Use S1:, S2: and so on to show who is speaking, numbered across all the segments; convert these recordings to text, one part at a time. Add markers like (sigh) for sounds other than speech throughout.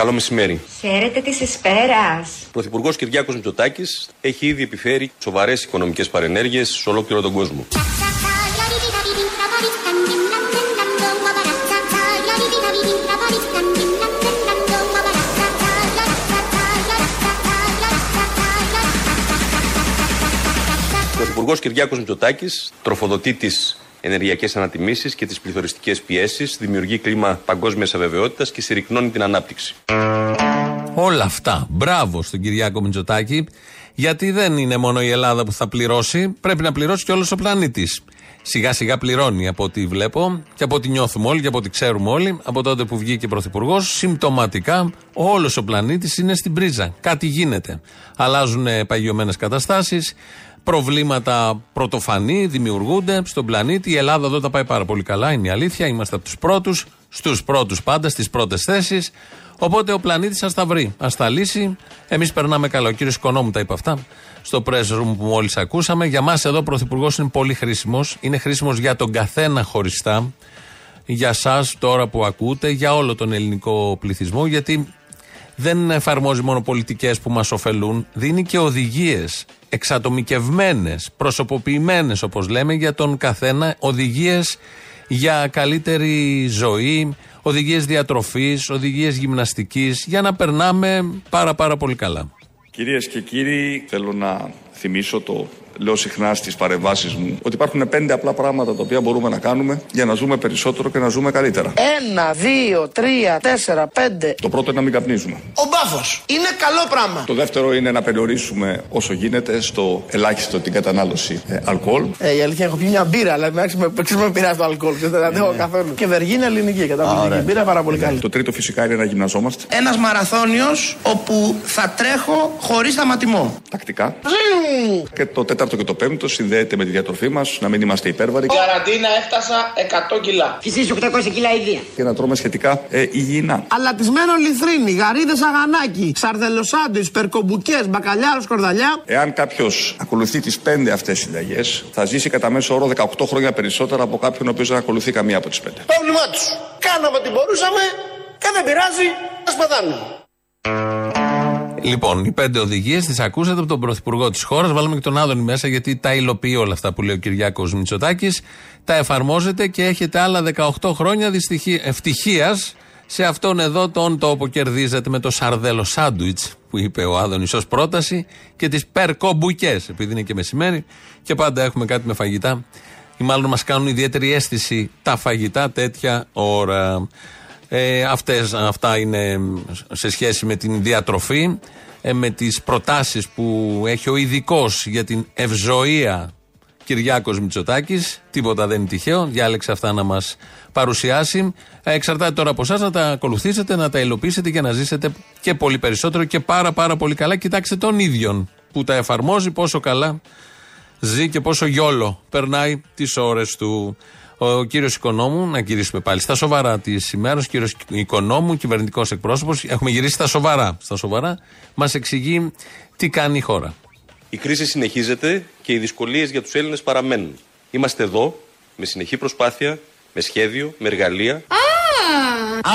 S1: Καλό μεσημέρι.
S2: Χαίρετε της Εσπέρας.
S1: Ο Πρωθυπουργός Κυριάκος Μητσοτάκης έχει ήδη επιφέρει σοβαρές οικονομικές παρενέργειες σε ολόκληρο τον κόσμο. Ο Πρωθυπουργό Κυριάκος Μητσοτάκης τροφοδοτεί τις ενεργειακές ανατιμήσεις και τις πληθωριστικές πιέσεις, δημιουργεί κλίμα παγκόσμιας αβεβαιότητας και συρρυκνώνει την ανάπτυξη.
S3: Όλα αυτά. Μπράβο στον Κυριάκο Μητσοτάκη, γιατί δεν είναι μόνο η Ελλάδα που θα πληρώσει, πρέπει να πληρώσει και όλος ο πλανήτης. Σιγά σιγά πληρώνει από ό,τι βλέπω και από ό,τι νιώθουμε όλοι και από ό,τι ξέρουμε όλοι. Από τότε που βγήκε πρωθυπουργός, συμπτωματικά όλος ο πλανήτης είναι στην πρίζα. Κάτι γίνεται. Αλλάζουν παγιωμένες καταστάσεις, προβλήματα πρωτοφανή δημιουργούνται στον πλανήτη. Η Ελλάδα εδώ τα πάει πάρα πολύ καλά, είναι η αλήθεια. Είμαστε από τους πρώτους, στους πρώτους πάντα, στις πρώτες θέσεις. Οπότε ο πλανήτης ας τα βρει, ας τα λύσει. Εμείς περνάμε καλά. Ο κύριος Οικονόμου τα είπε αυτά στο press room που μόλις ακούσαμε. Για μας εδώ ο Πρωθυπουργός είναι πολύ χρήσιμος. Είναι χρήσιμος για τον καθένα χωριστά. Για εσά τώρα που ακούτε, για όλο τον ελληνικό πληθυσμό, γιατί δεν εφαρμόζει μόνο πολιτικές που μας ωφελούν, δίνει και οδηγίες εξατομικευμένες, προσωποποιημένες όπως λέμε, για τον καθένα. Οδηγίες για καλύτερη ζωή, οδηγίες διατροφής, οδηγίες γυμναστικής, για να περνάμε πάρα πάρα πολύ καλά.
S4: Κυρίες και κύριοι, θέλω να θυμίσω το λέω συχνά στις παρεμβάσεις μου ότι υπάρχουν πέντε απλά πράγματα τα οποία μπορούμε να κάνουμε για να ζούμε περισσότερο και να ζούμε καλύτερα.
S5: Ένα, δύο, τρία, τέσσερα, πέντε.
S4: Το πρώτο είναι να μην καπνίζουμε.
S5: Ο μπάφος είναι καλό πράγμα.
S4: Το δεύτερο είναι να περιορίσουμε όσο γίνεται στο ελάχιστο την κατανάλωση ε, αλκοόλ.
S5: Ε, η αλήθεια έχω πει μια μπύρα, αλλά εντάξει με, με πειράζει το αλκοόλ. Δεν αντέχω καθόλου. Και βεργίνη ελληνική, καταπληκτική. Μπύρα πάρα πολύ καλή.
S4: Το τρίτο φυσικά είναι να γυμναζόμαστε.
S5: Ένας μαραθώνιος όπου θα τρέχω χωρίς σταματημό.
S4: Τακτικά. Και το τέταρτο και το πέμπτο συνδέεται με τη διατροφή μας, να μην είμαστε υπέρβαροι.
S5: Καραντίνα έφτασα 100 κιλά.
S2: Φυσίζει 800 κιλά ιδία.
S4: Και να τρώμε σχετικά ε, υγιεινά.
S5: Αλατισμένο λιθρίνι, γαρίδες αγανάκι, σαρδελοσάντι, περκομπουκές, μπακαλιάρος σκορδαλιά.
S4: Εάν κάποιος ακολουθεί τις πέντε αυτές συνταγές, θα ζήσει κατά μέσο όρο 18 χρόνια περισσότερα από κάποιον ο οποίος δεν ακολουθεί καμία από τις πέντε.
S5: Πρόβλημά τους. Κάναμε ό,τι μπορούσαμε και δεν πειράζει, ας πεθάνουμε.
S3: Λοιπόν, οι πέντε οδηγίες τις ακούσατε από τον Πρωθυπουργό της χώρας. Βάλαμε και τον Άδωνη μέσα γιατί τα υλοποιεί όλα αυτά που λέει ο Κυριάκος Μητσοτάκης. Τα εφαρμόζετε και έχετε άλλα 18 χρόνια ευτυχίας σε αυτόν εδώ τον τόπο. Κερδίζετε με το σαρδέλο σάντουιτς που είπε ο Άδωνης ως πρόταση και τις περκομπουκέ, επειδή είναι και μεσημέρι και πάντα έχουμε κάτι με φαγητά. Ή μάλλον μας κάνουν ιδιαίτερη αίσθηση τα φαγητά τέτοια ώρα. Ε, αυτές, αυτά είναι σε σχέση με την διατροφή, ε, με τις προτάσεις που έχει ο ειδικός για την ευζοία Κυριάκος Μητσοτάκης. Τίποτα δεν είναι τυχαίο. Διάλεξε αυτά να μας παρουσιάσει. Ε, εξαρτάται τώρα από εσάς να τα ακολουθήσετε, να τα υλοποιήσετε και να ζήσετε και πολύ περισσότερο και πάρα πάρα πολύ καλά. Κοιτάξτε τον ίδιον που τα εφαρμόζει, πόσο καλά ζει και πόσο γιόλο περνάει τις ώρες του. Ο κύριος Οικονόμου, να γυρίσουμε πάλι στα σοβαρά της ημέρας, ο κύριος Οικονόμου, κυβερνητικός εκπρόσωπος, έχουμε γυρίσει στα σοβαρά. Στα σοβαρά, μας εξηγεί τι κάνει η χώρα.
S1: Η κρίση συνεχίζεται και οι δυσκολίες για τους Έλληνες παραμένουν. Είμαστε εδώ με συνεχή προσπάθεια, με σχέδιο, με εργαλεία.
S2: Α,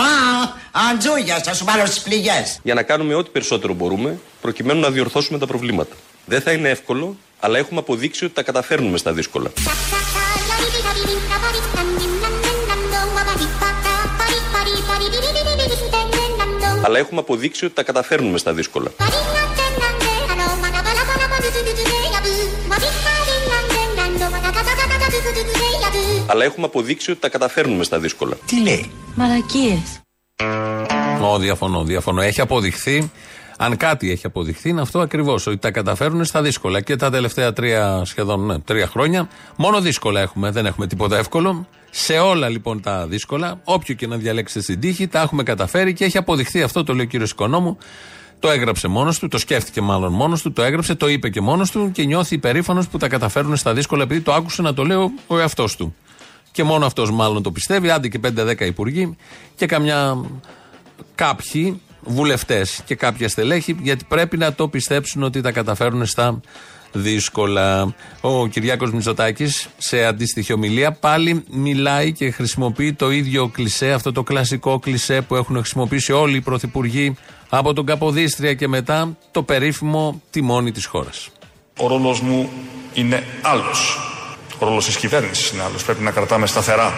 S2: αντζούγια, θα σου βάλω στις πληγές.
S1: Για να κάνουμε ό,τι περισσότερο μπορούμε προκειμένου να διορθώσουμε τα προβλήματα. Δεν θα είναι εύκολο, αλλά έχουμε αποδείξει ότι τα καταφέρνουμε στα δύσκολα. Αλλά έχουμε αποδείξει ότι τα καταφέρνουμε στα δύσκολα. Αλλά έχουμε αποδείξει ότι τα καταφέρνουμε στα δύσκολα.
S2: Τι λέει; Μαλακίες.
S3: Ω, διαφωνώ, διαφωνώ. Έχει αποδειχθεί, αν κάτι έχει αποδειχθεί, είναι αυτό ακριβώς. Ότι τα καταφέρουν στα δύσκολα. Και τα τελευταία τρία, σχεδόν ναι, τρία χρόνια, μόνο δύσκολα έχουμε. Δεν έχουμε τίποτα εύκολο. Σε όλα λοιπόν τα δύσκολα, όποιο και να διαλέξετε στην τύχη, τα έχουμε καταφέρει και έχει αποδειχθεί αυτό, το λέει ο κύριος Οικονόμου. Το έγραψε μόνος του, το σκέφτηκε μάλλον μόνος του, το έγραψε, το είπε και μόνος του και νιώθει υπερήφανος που τα καταφέρουν στα δύσκολα επειδή το άκουσε να το λέει ο εαυτός του. Και μόνο αυτός μάλλον το πιστεύει, άντε και 5-10 υπουργοί και καμιά κάποιοι, βουλευτές και κάποια στελέχη, γιατί πρέπει να το πιστέψουν ότι τα καταφέρουν στα δύσκολα. Ο Κυριάκος Μητσοτάκης σε αντίστοιχη ομιλία πάλι μιλάει και χρησιμοποιεί το ίδιο κλισέ, αυτό το κλασικό κλισέ που έχουν χρησιμοποιήσει όλοι οι πρωθυπουργοί από τον Καποδίστρια και μετά το περίφημο τιμόνι της χώρας.
S4: Ο ρόλος μου είναι άλλος. Ο ρόλος της κυβέρνησης είναι άλλος. Πρέπει να κρατάμε σταθερά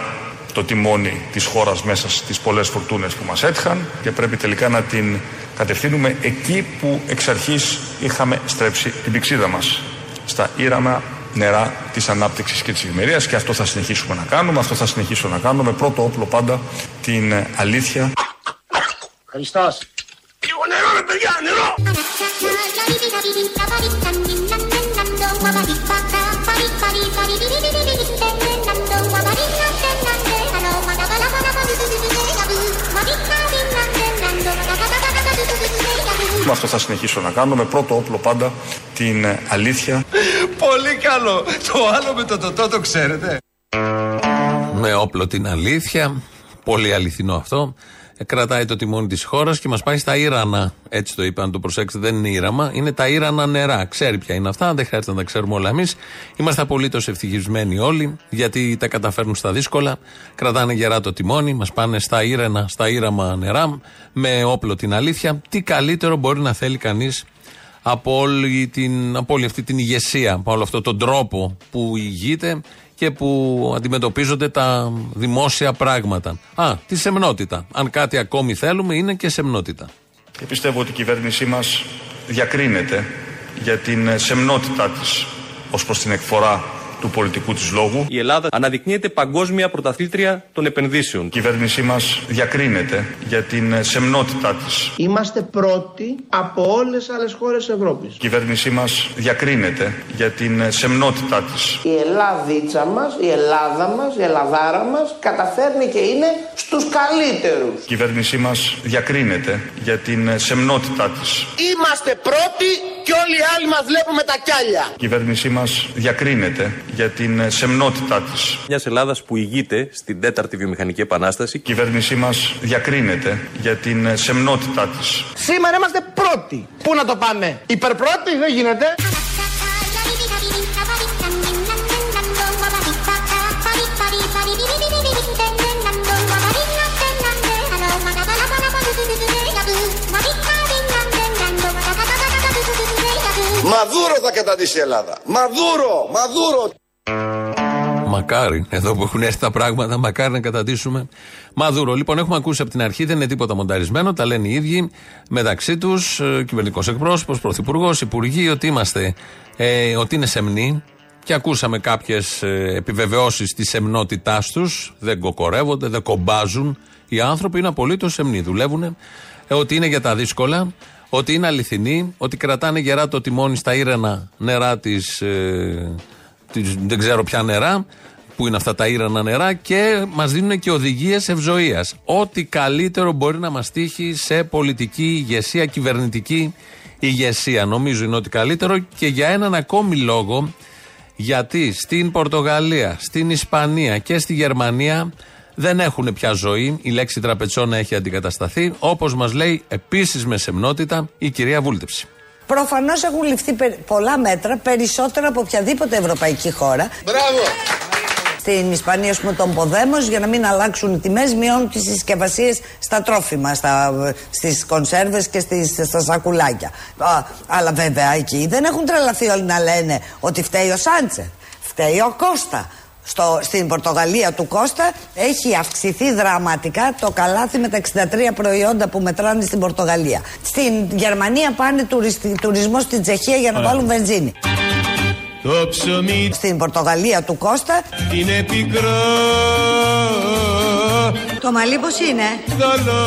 S4: το τιμόνι της χώρας μέσα στις πολλές φορτούνες που μας έτυχαν και πρέπει τελικά να την κατευθύνουμε εκεί που εξ αρχής είχαμε στρέψει την πηξίδα μας. Στα ήραμα νερά της ανάπτυξης και της ευημερίας και αυτό θα συνεχίσουμε να κάνουμε, αυτό θα συνεχίσω να κάνω με πρώτο όπλο πάντα την αλήθεια.
S2: Χριστός.
S5: Λίγο νερό ρε παιδιά, νερό!
S4: Αυτό θα συνεχίσω να κάνω με πρώτο όπλο πάντα την αλήθεια.
S2: Πολύ καλό. Το άλλο με το τοτό το ξέρετε.
S3: Με όπλο την αλήθεια. Πολύ αληθινό αυτό. Ε, κρατάει το τιμόνι της χώρας και μας πάει στα ήρανα. Έτσι το είπα, αν το προσέξετε, δεν είναι ήραμα, είναι τα ήρανα νερά. Ξέρει ποια είναι αυτά, δεν χρειάζεται να τα ξέρουμε όλα εμείς. Είμαστε απολύτως ευτυχισμένοι όλοι, γιατί τα καταφέρνουν στα δύσκολα. Κρατάνε γερά το τιμόνι, μας πάνε στα ήρανα, στα ήραμα νερά, με όπλο την αλήθεια. Τι καλύτερο μπορεί να θέλει κανείς από όλη, την, από όλη αυτή την ηγεσία, από όλο αυτόν τον τρόπο που ηγείται και που αντιμετωπίζονται τα δημόσια πράγματα. Α, τη σεμνότητα. Αν κάτι ακόμη θέλουμε, είναι και σεμνότητα.
S4: Και πιστεύω ότι η κυβέρνησή μας διακρίνεται για την σεμνότητά της ως προς την εκφορά του πολιτικού της λόγου.
S1: Η Ελλάδα αναδεικνύεται παγκόσμια πρωταθλήτρια των επενδύσεων.
S4: Η κυβέρνησή μας διακρίνεται για την σεμνότητά της.
S5: Είμαστε πρώτοι από όλες τις άλλες χώρες της Ευρώπης.
S4: Η κυβέρνησή μας διακρίνεται για την σεμνότητά της.
S5: Η Ελλάδίτσα μας, η Ελλάδα μας, η Ελλαδάρα μας καταφέρνει και είναι στους καλύτερους.
S4: Η κυβέρνησή μας διακρίνεται για την σεμνότητά της.
S5: Είμαστε πρώτοι και όλοι οι άλλοι μας βλέπουμε τα κιάλια.
S4: Η κυβέρνησή μας διακρίνεται για την σεμνότητά της.
S1: Μιας Ελλάδας που ηγείται στην τέταρτη βιομηχανική επανάσταση.
S4: Η κυβέρνησή μας διακρίνεται για την σεμνότητά της.
S5: Σήμερα είμαστε πρώτοι. Πού να το πάμε, υπερπρώτη δεν γίνεται. (laughs)
S2: Μαδούρο θα καταντήσει η Ελλάδα. Μαδούρο, Μαδούρο.
S3: Μακάρι, εδώ που έχουν έρθει τα πράγματα, μακάρι να καταντήσουμε Μαδούρο. Λοιπόν, έχουμε ακούσει από την αρχή, δεν είναι τίποτα μονταρισμένο, τα λένε οι ίδιοι μεταξύ τους, ε, κυβερνητικός εκπρόσωπος, πρωθυπουργός, υπουργοί, ότι είμαστε, ε, ότι είναι σεμνοί. Και ακούσαμε κάποιες επιβεβαιώσεις της σεμνότητάς τους. Δεν κοκορεύονται, δεν κομπάζουν. Οι άνθρωποι είναι απολύτως σεμνοί. Δουλεύουν, ε, ότι είναι για τα δύσκολα, ότι είναι αληθινοί, ότι κρατάνε γερά το τιμόνι στα ήρενα νερά της. Ε, δεν ξέρω ποια νερά, που είναι αυτά τα ήρενα νερά και μας δίνουν και οδηγίες ευζοία. Ό,τι καλύτερο μπορεί να μας τύχει σε πολιτική ηγεσία, κυβερνητική ηγεσία. Νομίζω είναι ότι καλύτερο και για έναν ακόμη λόγο, γιατί στην Πορτογαλία, στην Ισπανία και στη Γερμανία δεν έχουν πια ζωή. Η λέξη τραπετσόνα έχει αντικατασταθεί, όπως μας λέει επίσης με σεμνότητα η κυρία Βούλτεψη.
S6: Προφανώς έχουν ληφθεί πολλά μέτρα, περισσότερα από οποιαδήποτε ευρωπαϊκή χώρα.
S2: Μπράβο.
S6: Στην Ισπανία, ας πούμε, τον Ποδέμος, για να μην αλλάξουν οι τιμές, μειώνουν τις συσκευασίες στα τρόφιμα, στις κονσέρβες και στις, στα σακουλάκια. Α, αλλά βέβαια εκεί δεν έχουν τρελαθεί όλοι να λένε ότι φταίει ο Σάντσερ. Φταίει ο Κώστα στο, στην Πορτογαλία του Κώστα έχει αυξηθεί δραματικά το καλάθι με τα 63 προϊόντα που μετράνε στην Πορτογαλία. Στην Γερμανία πάνε τουριστι, τουρισμό στην Τσεχία για να βάλουν βενζίνη. Το ψωμί Στην Πορτογαλία του Κώστα. Είναι πικρό. Το μαλλί πως είναι; Δολό.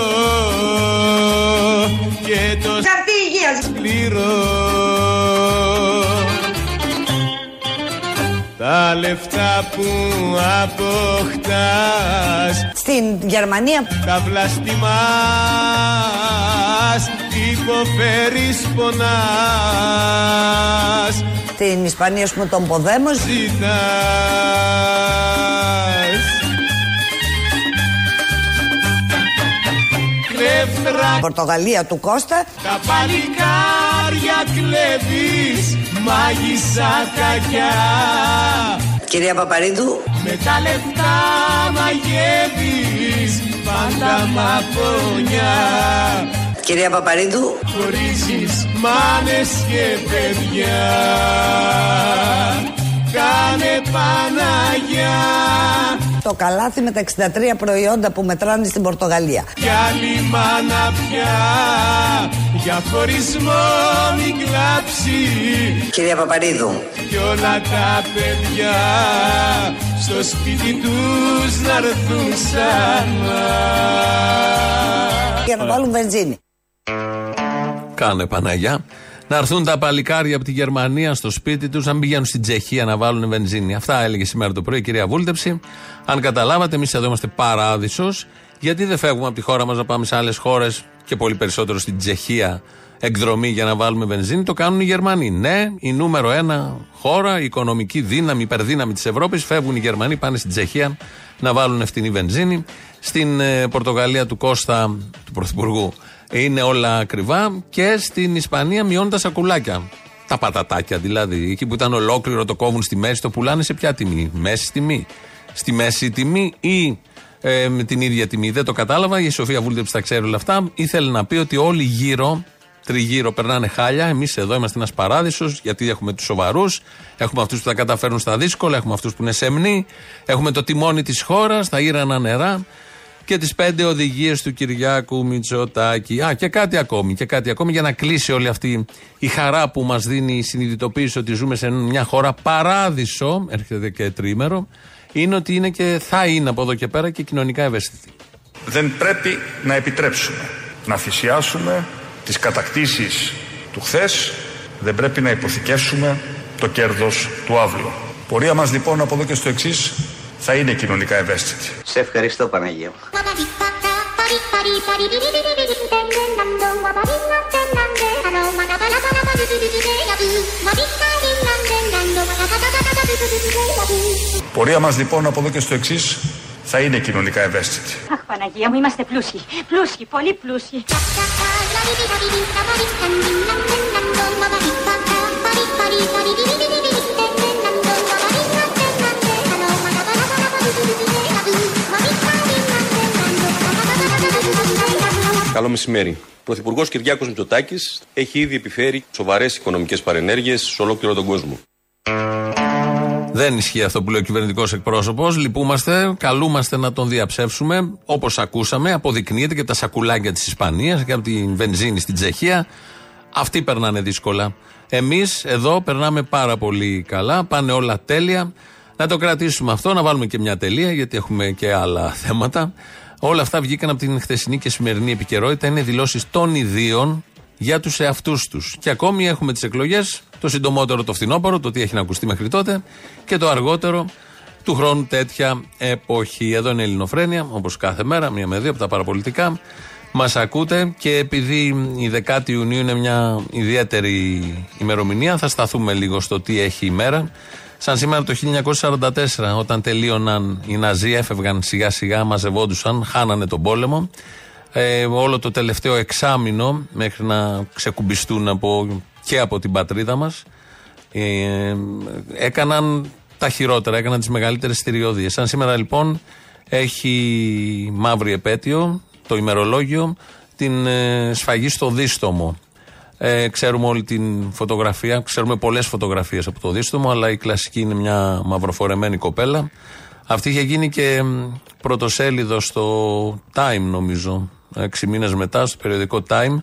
S6: Και το Χαρτί υγείας. Σκληρό τα λεφτά που αποκτάς. Στην Γερμανία. Τα βλαστημάς Υποφέρεις πονάς. Στην Ισπανία σου τον Ποδέμος. Ζητάς.
S5: Πέτρα
S6: Πορτογαλία του Κώστα.
S5: Τα παλικάρια κλέβεις Μάγισσα κακιά.
S6: Κυρία Παπαρίδου.
S5: Με τα λεφτά μαγεύεις Πάντα μαπονιά
S6: Κυρία Παπαρίδου.
S5: Χωρίζεις μάνες και παιδιά. Κάνε Παναγιά
S6: Το καλάθι με τα 63 προϊόντα που μετράνε στην Πορτογαλία.
S5: Κι άλλη μάνα πια Για χωρισμό μην κλάψει.
S6: Κυρία Παπαρίδου.
S5: Κι όλα τα παιδιά Στο σπίτι τους να έρθουν ξανά
S6: Για να βάλουν βενζίνη.
S3: Κάνε Παναγιά. Να έρθουν τα παλικάρια από τη Γερμανία στο σπίτι τους, να μην πηγαίνουν στην Τσεχία να βάλουν βενζίνη. Αυτά έλεγε σήμερα το πρωί η κυρία Βούλτεψη. Αν καταλάβατε, εμείς εδώ είμαστε παράδεισος. Γιατί δεν φεύγουμε από τη χώρα μας να πάμε σε άλλες χώρες και πολύ περισσότερο στην Τσεχία εκδρομή για να βάλουμε βενζίνη; Το κάνουν οι Γερμανοί. Ναι, η νούμερο ένα χώρα, η οικονομική δύναμη, η υπερδύναμη της Ευρώπης. Φεύγουν οι Γερμανοί, πάνε στην Τσεχία να βάλουν φτηνή βενζίνη. Στην ε, Πορτογαλία του Κώστα, του Πρωθυπουργού, είναι όλα ακριβά. Και στην Ισπανία μειώνουν τα σακουλάκια. Τα πατατάκια δηλαδή. Εκεί που ήταν ολόκληρο το κόβουν στη μέση, το πουλάνε σε ποια τιμή; Μέση τιμή. Στη μέση τιμή ή ε, με την ίδια τιμή. Δεν το κατάλαβα. Η Σοφία Βούλτεψη τα ξέρει όλα αυτά. Ήθελε να πει ότι όλοι γύρω, τριγύρω, περνάνε χάλια. Εμείς εδώ είμαστε ένας παράδεισος, γιατί έχουμε τους σοβαρούς, έχουμε αυτούς που τα καταφέρνουν στα δύσκολα, έχουμε αυτούς που είναι σεμνοί, έχουμε το τιμόνι της χώρας, τα ήρανα νερά και τις πέντε οδηγίες του Κυριάκου Μητσοτάκη. Α, και κάτι ακόμη, και κάτι ακόμη για να κλείσει όλη αυτή η χαρά που μας δίνει η συνειδητοποίηση ότι ζούμε σε μια χώρα παράδεισο, έρχεται και τρίμερο, είναι ότι είναι και θα είναι από εδώ και πέρα και κοινωνικά ευαίσθητη.
S4: Δεν πρέπει να επιτρέψουμε να θυσιάσουμε τις κατακτήσεις του χθες, δεν πρέπει να υποθηκεύσουμε το κέρδος του αύριο. Πορεία μας λοιπόν από εδώ και στο εξής θα είναι κοινωνικά ευαίσθητη.
S2: Σε ευχαριστώ Παναγία μου.
S4: Πορεία μας λοιπόν από εδώ και στο εξής θα είναι κοινωνικά ευαίσθητη.
S7: Αχ, Παναγία μου, είμαστε πλούσιοι. Πλούσιοι, πολύ πλούσιοι.
S1: Καλό μεσημέρι. Ο Πρωθυπουργός Κυριάκος Μητσοτάκης έχει ήδη επιφέρει σοβαρές οικονομικές παρενέργειες σε ολόκληρο τον κόσμο.
S3: Δεν ισχύει αυτό που λέει ο κυβερνητικός εκπρόσωπος. Λυπούμαστε, καλούμαστε να τον διαψεύσουμε. Όπως ακούσαμε, αποδεικνύεται και από τα σακουλάκια της Ισπανίας και από την βενζίνη στην Τσεχία. Αυτοί περνάνε δύσκολα. Εμείς εδώ περνάμε πάρα πολύ καλά. Πάνε όλα τέλεια. Να το κρατήσουμε αυτό, να βάλουμε και μια τελεία, γιατί έχουμε και άλλα θέματα. Όλα αυτά βγήκαν από την χθεσινή και σημερινή επικαιρότητα. Είναι δηλώσεις των ιδίων για τους εαυτούς τους. Και ακόμη έχουμε τις εκλογές, το συντομότερο το φθινόπωρο, το τι έχει να ακουστεί μέχρι τότε, και το αργότερο του χρόνου τέτοια εποχή. Εδώ είναι η Ελληνοφρένεια, όπως κάθε μέρα, μία με δύο από τα παραπολιτικά. Μας ακούτε και επειδή η 10η Ιουνίου είναι μια ιδιαίτερη ημερομηνία, θα σταθούμε λίγο στο τι έχει η μέρα. Σαν σήμερα το 1944, όταν τελείωναν οι Ναζί, έφευγαν σιγά σιγά, μαζευόντουσαν, χάνανε τον πόλεμο. Ε, όλο το τελευταίο εξάμεινο, μέχρι να ξεκουμπιστούν από, και από την πατρίδα μας, ε, έκαναν τα χειρότερα, έκαναν τις μεγαλύτερες στηριώδιες. Σαν σήμερα λοιπόν έχει μαύρη επέτειο, το ημερολόγιο, την ε, σφαγή στο δίστομο. Ε, ξέρουμε όλη την φωτογραφία, ξέρουμε πολλές φωτογραφίες από το δίστομο, αλλά η κλασική είναι μια μαυροφορεμένη κοπέλα. Αυτή είχε γίνει και πρωτοσέλιδο στο Time νομίζω, έξι μήνες μετά στο περιοδικό Time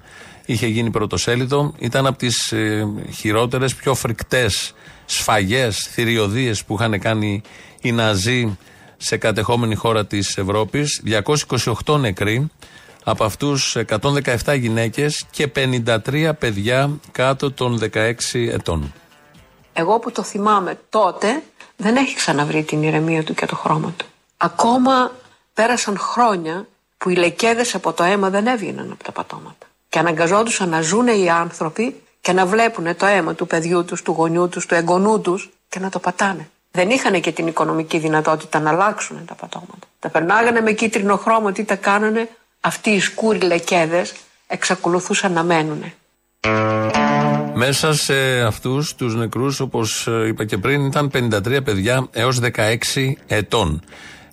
S3: είχε γίνει πρωτοσέλιδο. Ήταν από τις ε, χειρότερες, πιο φρικτές σφαγές, θηριωδίες που είχαν κάνει οι Ναζί σε κατεχόμενη χώρα της Ευρώπης. 228 νεκροί, από αυτούς 117 γυναίκες και 53 παιδιά κάτω των 16 ετών.
S8: Εγώ που το θυμάμαι τότε δεν έχει ξαναβρει την ηρεμία του και το χρώμα του. Ακόμα πέρασαν χρόνια που οι λεκέδες από το αίμα δεν έβγαιναν από τα πατώματα. Και αναγκαζόντουσαν να ζουν οι άνθρωποι και να βλέπουν το αίμα του παιδιού τους, του γονιού τους, του εγγονού τους και να το πατάνε. Δεν είχαν και την οικονομική δυνατότητα να αλλάξουν τα πατώματα. Τα περνάγανε με κίτρινο χρώμα, τι τα κάνανε, αυτοί οι σκούροι λεκέδες εξακολουθούσαν να μένουν.
S3: Μέσα σε αυτούς τους νεκρούς, όπως ε, είπα και πριν, ήταν 53 παιδιά έως 16 ετών.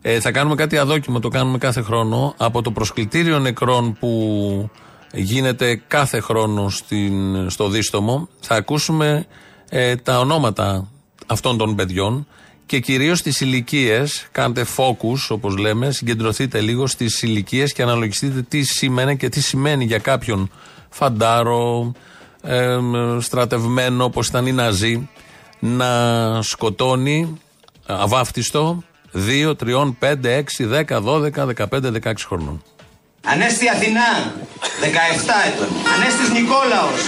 S3: Ε, θα κάνουμε κάτι αδόκιμο, το κάνουμε κάθε χρόνο. Από το προσκλητήριο νεκρών που γίνεται κάθε χρόνο στην, στο Δίστομο, θα ακούσουμε ε, τα ονόματα αυτών των παιδιών και κυρίως στις ηλικίες, κάντε focus όπως λέμε, συγκεντρωθείτε λίγο στις ηλικίες και αναλογιστείτε τι σημαίνει και τι σημαίνει για κάποιον φαντάρο, ε, στρατευμένο όπως ήταν οι Ναζί, να σκοτώνει αβάφτιστο 2, 3, 5, 6, 10, 12, 15, 16 χρονών.
S9: Ανέστη Αθηνά, 17 ετών. Ανέστης Νικόλαος,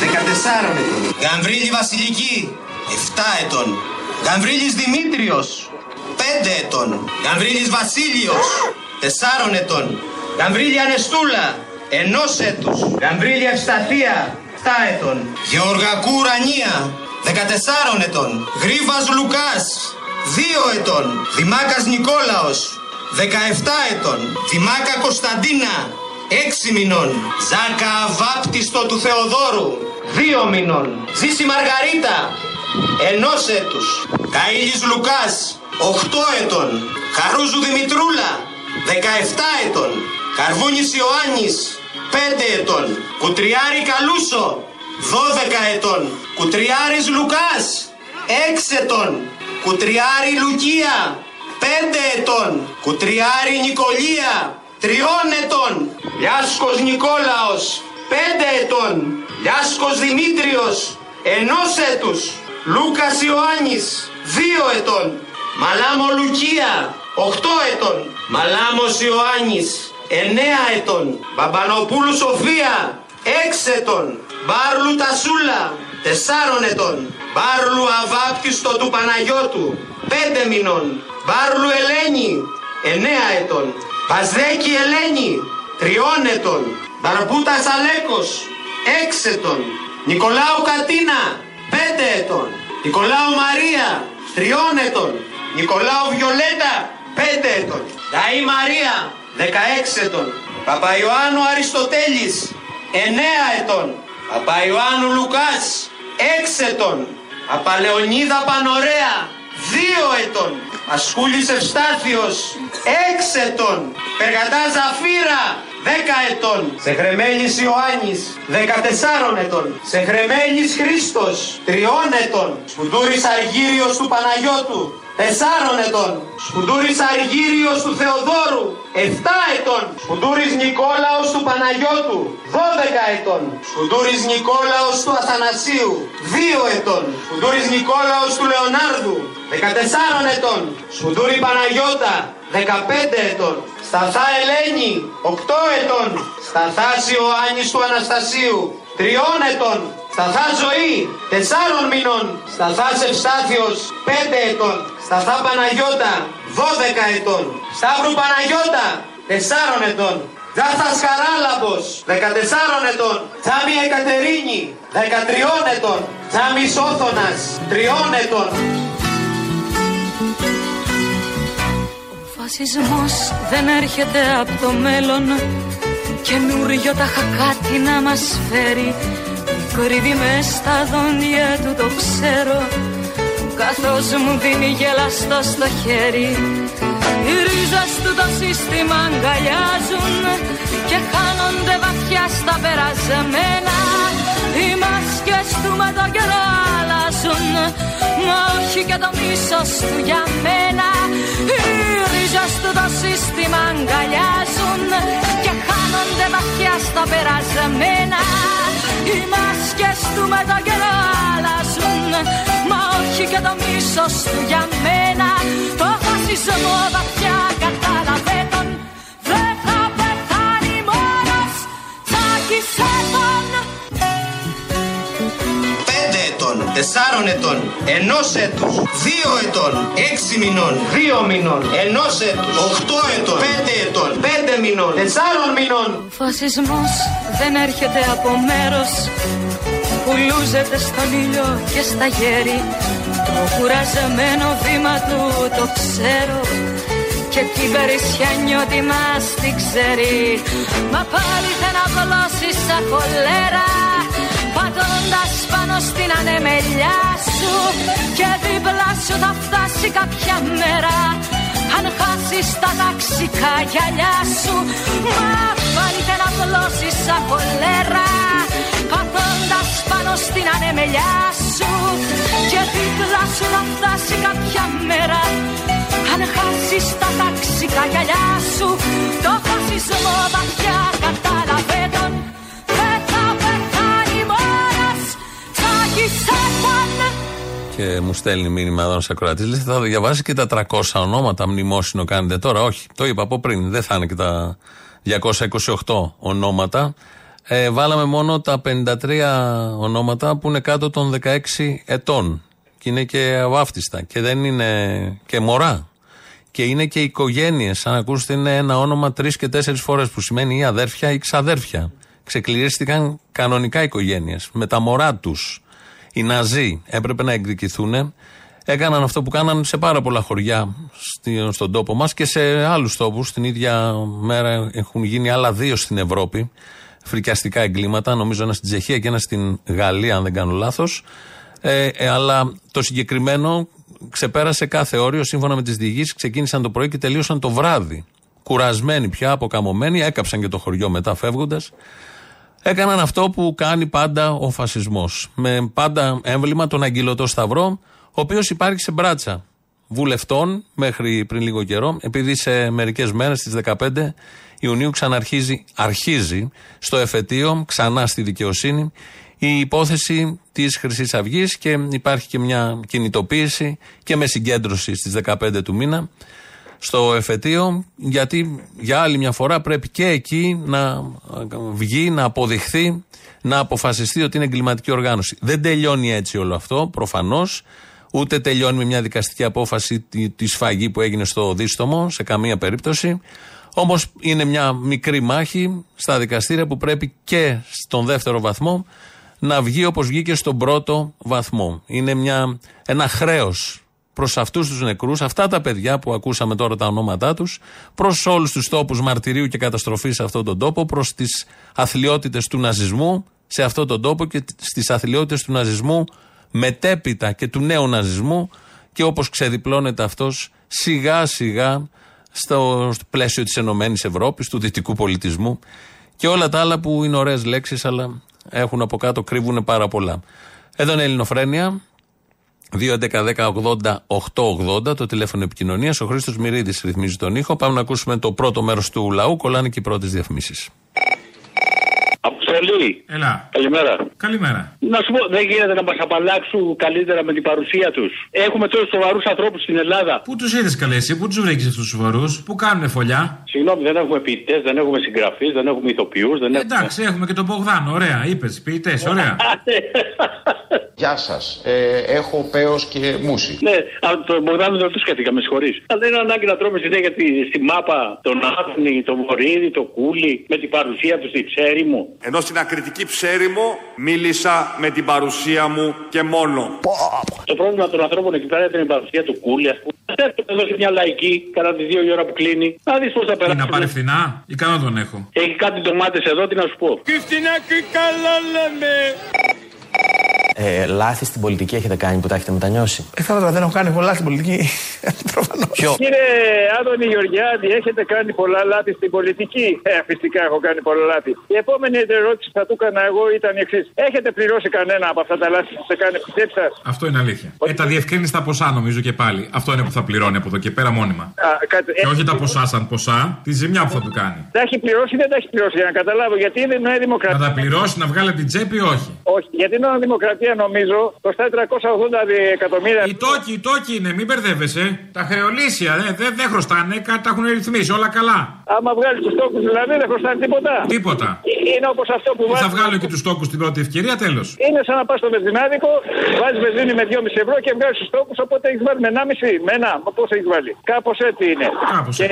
S9: 14 ετών. Γαμβρίλη Βασιλική, 7 ετών. Γαμβρίλης Δημήτριος, 5 ετών. Γαμβρίλης Βασίλειος, 4 ετών. Γαμβρίλη Ανεστούλα, 1 έτους. Γαμβρίλη Ευσταθία, 7 ετών. Γεωργακού Ουρανία, 14 ετών. Γρίβας Λουκάς, 2 ετών. Δημάκας Νικόλαος, 17 ετών. Δημάκα Κωνσταντίνα, 6 μηνών. Ζάκα Βάπτιστο του Θεοδόρου, 2 μηνών. Ζήση Μαργαρίτα, ενός έτους. Καΐλης Λουκάς, 8 ετών. Χαρούζου Δημητρούλα, 17 ετών. Καρβούνης Ιωάννης, 5 ετών. Κουτριάρη Καλούσο, 12 ετών. Κουτριάρης Λουκάς, 6 ετών. Κουτριάρη Λουκία, 5 ετών. Κουτριάρη Νικολία, 3 ετών. Λιάσκος Νικόλαος, 5 ετών. Λιάσκος Δημήτριος, ενός έτους. Λούκας Ιωάννης, 2 ετών. Μαλάμο Λουκία, 8 ετών. Μαλάμος Ιωάννης, 9 ετών. Μπαμπανοπούλου Σοφία, 6 ετών. Μπάρλου Τασούλα, 4 ετών. Μπάρλου Αβάπτιστο του Παναγιώτου, 5 μηνών. Μπάρλου Ελένη, 9 ετών. Πασδέκη Ελένη, 3 ετών. Μπαρμπούτας Αλέκος, 6 ετών. Νικολάου Κατίνα, 5 ετών. Νικολάου Μαρία, 3 ετών. Νικολάου Βιολέτα, 5 ετών. Δαή Μαρία, 16 ετών. Παπαϊωάννου Αριστοτέλης, 9 ετών. Παπαϊωάννου Λουκάς, 6 ετών. Απαλεωνίδα Πανωρέα, 2 ετών. Ασκούλης Ευστάθιος, 6 ετών. Περγατά Ζαφύρα, 10 ετών. Σεχρεμένης Ιωάννης, 14 ετών. Σεχρεμένης Χρήστος, 3 ετών. Σπουντούρης Αργύριος του Παναγιώτου, 4 ετών. Σπουντούρης Αργύριος του Θεοδόρου, 7 ετών. Σπουντούρης Νικόλαος του Παναγιώτου, 12 ετών. Σπουντούρης Νικόλαος του Αθανασίου, 2 ετών. Σπουντούρης Νικόλαος του Λεωνάρδου, 14 ετών. Σπουντούρη Παναγιώτα, 15 ετών. Σταθά Ελένη, 8 ετών. Σταθάς Ιωάννης του Αναστασίου, 3 ετών. Σταθά Ζωή, 4 μηνών. Σταθάς Ευστάθιος, 5 ετών. Σταθά Παναγιώτα, 12 ετών. Σταύρου Παναγιώτα, 4 ετών. Τζάθας Καράλαμπος, 14 ετών. Τσάμι Εκατερίνη, 13 ετών. Τσάμι Σόθωνας, 3 ετών.
S10: φασισμός δεν έρχεται από το μέλλον Καινούριο τα κάτι να μας φέρει Κρύβει μες στα δόντια του το ξέρω. Καθώς μου δίνει γελαστό στο χέρι. Οι ρίζες του το σύστημα αγκαλιάζουν Και χάνονται βαθιά στα περασμένα. Οι μάσκες του με το καιρό αλλάζουν Μα όχι και το μίσος του για μένα. Οι ρίζες του το σύστημα αγκαλιάζουν Και χάνονται βαθιά στα περασμένα. Οι μάσκες του με το καιρό αλλάζουν. Μα όχι και το μίσος του για μένα. Το φασισμό βαθιά κατάλαβε τον Δεν θα πεθάνει μόνος. Τσάκισε τον
S9: ετών, 4 ετών, 1 έτους, 2 ετών, 6 μηνών, 2 μηνών, 1 έτους, 8 ετών, 5 ετών, 5 μηνών, 4 μηνών.
S10: Ο φασισμός δεν έρχεται από μέρος που λούζεται στον ήλιο και στα γέρη Το κουραζεμένο βήμα του το ξέρω και την περισσιά νιώτη μας την ξέρει Μα πάλι δεν απλώσεις σαν κολέρα Πατώντας πάνω στην ανεμελιά σου Και δίπλα σου θα φτάσει κάποια μέρα. Αν χάσεις τα ταξικά γυαλιά σου Μα πάλι δεν απλώσεις σαν κολέρα Πατώντας πάνω στην ανεμελιά σου Και δίπλα σου θα φτάσει
S3: Και μου στέλνει μήνυμα εδώ ένας ακροατής. Λέει θα διαβάσεις και τα 300 ονόματα μνημόσυνο κάνετε τώρα. Όχι, το είπα από πριν. Δεν θα είναι και τα 228 ονόματα. Ε, βάλαμε μόνο τα 53 ονόματα που είναι κάτω των 16 ετών. Και είναι και αβάφτιστα. Και δεν είναι και μωρά. Και είναι και οικογένειες. Αν ακούσετε, είναι ένα όνομα τρεις και τέσσερις φορές που σημαίνει ή αδέρφια ή ξαδέρφια. Ξεκληρίστηκαν κανονικά οικογένειες με τα μωρά τους. Οι Ναζί έπρεπε να εκδικηθούν. Έκαναν αυτό που κάναν σε πάρα πολλά χωριά στη- στον τόπο μας και σε άλλους τόπους. Την ίδια μέρα έχουν γίνει άλλα δύο στην Ευρώπη. Φρικιαστικά εγκλήματα. Νομίζω ένα στην Τσεχία και ένα στην Γαλλία, αν δεν κάνω λάθος. Ε, ε, αλλά το συγκεκριμένο ξεπέρασε κάθε όριο σύμφωνα με τις διηγήσεις. Ξεκίνησαν το πρωί και τελείωσαν το βράδυ. Κουρασμένοι πια, αποκαμωμένοι, έκαψαν και το χωριό μετά φεύγοντας. Έκαναν αυτό που κάνει πάντα ο φασισμός. Με πάντα έμβλημα τον αγγυλωτό σταυρό, ο οποίος υπάρχει σε μπράτσα βουλευτών μέχρι πριν λίγο καιρό, επειδή σε μερικές μέρες, στις 15 Ιουνίου, ξαναρχίζει αρχίζει στο εφετείο, ξανά στη δικαιοσύνη, η υπόθεση της Χρυσής Αυγής και υπάρχει και μια κινητοποίηση και με συγκέντρωση στις 15 του μήνα στο εφετείο, γιατί για άλλη μια φορά πρέπει και εκεί να βγει, να αποδειχθεί, να αποφασιστεί ότι είναι εγκληματική οργάνωση. Δεν τελειώνει έτσι όλο αυτό, προφανώς. Ούτε τελειώνει με μια δικαστική απόφαση τη, τη σφαγή που έγινε στο Δίστομο, σε καμία περίπτωση. Όμως είναι μια μικρή μάχη στα δικαστήρια που πρέπει και στον δεύτερο βαθμό να βγει όπως βγήκε στον πρώτο βαθμό. Είναι μια, ένα χρέος προς αυτούς τους νεκρούς, αυτά τα παιδιά που ακούσαμε τώρα τα ονόματά τους, προς όλους τους τόπους μαρτυρίου και καταστροφής σε αυτόν τον τόπο, προς τις αθλειότητες του ναζισμού σε αυτόν τον τόπο και στις αθλειότητες του ναζισμού μετέπειτα και του νέου ναζισμού και όπως ξεδιπλώνεται αυτός σιγά σιγά στο, στο πλαίσιο της Ενωμένης Ευρώπης, του δυτικού πολιτισμού και όλα τα άλλα που είναι ωραίες λέξεις αλλά έχουν από κάτω, κρύβουν πάρα πολλά. Εδώ είναι η Ελληνοφρένεια, 2.11.10.80.880 το τηλέφωνο επικοινωνίας. Ο Χρήστος Μυρίδης ρυθμίζει τον ήχο. Πάμε να ακούσουμε το πρώτο μέρος του λαού. Κολλάνε και οι πρώτες διαφημίσεις.
S11: Αποστολή.
S12: Έλα.
S11: Καλημέρα.
S12: Καλημέρα.
S11: Να σου πω, δεν γίνεται να μας απαλλάξουν καλύτερα με την παρουσία τους. Έχουμε τόσους σοβαρούς ανθρώπους στην Ελλάδα.
S12: Πού τους είδες καλέ, εσύ, πού τους βρήκες αυτούς τους σοβαρούς, πού κάνουν φωλιά;
S11: Συγγνώμη, δεν έχουμε ποιητές, δεν έχουμε συγγραφείς, δεν έχουμε ηθοποιούς, δεν έχουμε.
S12: Εντάξει, έχουμε και τον Μπογδάνο, ωραία, είπες, ποιητές, ωραία. (laughs)
S13: Γεια σας. Ε, έχω παίο και μουσι.
S11: Ναι, αλλά τον Μπογδάνο δεν το σκέφτηκα, με συγχωρείς. Αλλά δεν είναι ανάγκη να τρώμε συνέχεια τη, στη μάπα τον Άφνη, τον Βορύδη, τον Κούλι, με την παρουσία τους στη ψέρι μου.
S14: Ενώ στην ακριτική ψέριμο μίλησα με την παρουσία μου και μόνο.
S11: Το πρόβλημα των ανθρώπων εκεί πέρα ήταν η παρουσία του Κούλι, ας πούμε. Έρχεται εδώ σε μια λαϊκή, κατά τη δύο η ώρα που κλείνει. Να δεις πώς θα
S12: Τι
S11: περάσει.
S12: να πάρει φθηνά, ή κανένα τον έχω;
S11: Έχει κάτι ντομάτες εδώ, τι να σου πω.
S15: Και φθηνά και καλά λέμε.
S16: Ε, λάθη στην πολιτική έχετε κάνει που τα έχετε μετανιώσει;
S5: Ε, τώρα δεν έχω κάνει πολλά στην πολιτική. (laughs) Προφανώς.
S16: Ποιο;
S15: Κύριε Άδωνη Γεωργιάδη, έχετε κάνει πολλά λάθη στην πολιτική; Ε, φυσικά έχω κάνει πολλά λάθη. Η επόμενη ερώτηση που θα του έκανα εγώ ήταν η εξής. Έχετε πληρώσει κανένα από αυτά τα λάθη που θα κάνει πιστέψει σας;
S12: Αυτό είναι αλήθεια. Ε, τα διευκρίνηστα ποσά νομίζω και πάλι. Αυτό είναι που θα πληρώνει από εδώ και πέρα μόνιμα. Και όχι τα ποσά σαν ποσά, τη ζημιά που θα του κάνει.
S15: Τα έχει πληρώσει ή δεν τα έχει πληρώσει για να καταλάβω γιατί είναι Νέα
S12: Να
S15: Δημοκρατία.
S12: τα πληρώσει, να βγάλει από την τσέπη, όχι.
S15: Όχι, γιατί η Νέα Δημοκρατία νομίζω κοστάει 380 εκατομμύρια.
S12: Οι τόκοι, οι τόκοι είναι, μην μπερδεύεσαι. Τα χρεολύσια δεν δε, δεν χρωστάνε, κα- τα έχουν ρυθμίσει, όλα καλά.
S15: Άμα βγάλεις τους τόκους δηλαδή δεν χρωστάνε τίποτα.
S12: Τίποτα.
S15: Είναι όπως αυτό που
S12: Θα
S15: βάζεις.
S12: βγάλω και τους τόκους την πρώτη ευκαιρία, τέλος.
S15: Είναι σαν να πας στο βενζινάδικο, βάζεις βενζίνη με 2,5 ευρώ και βγάζει τους τόκους, οπότε έχεις βάλει με 1,5. Με ένα, πώς έχεις βάλει. Κάπως έτσι είναι.
S12: Κάπως
S15: και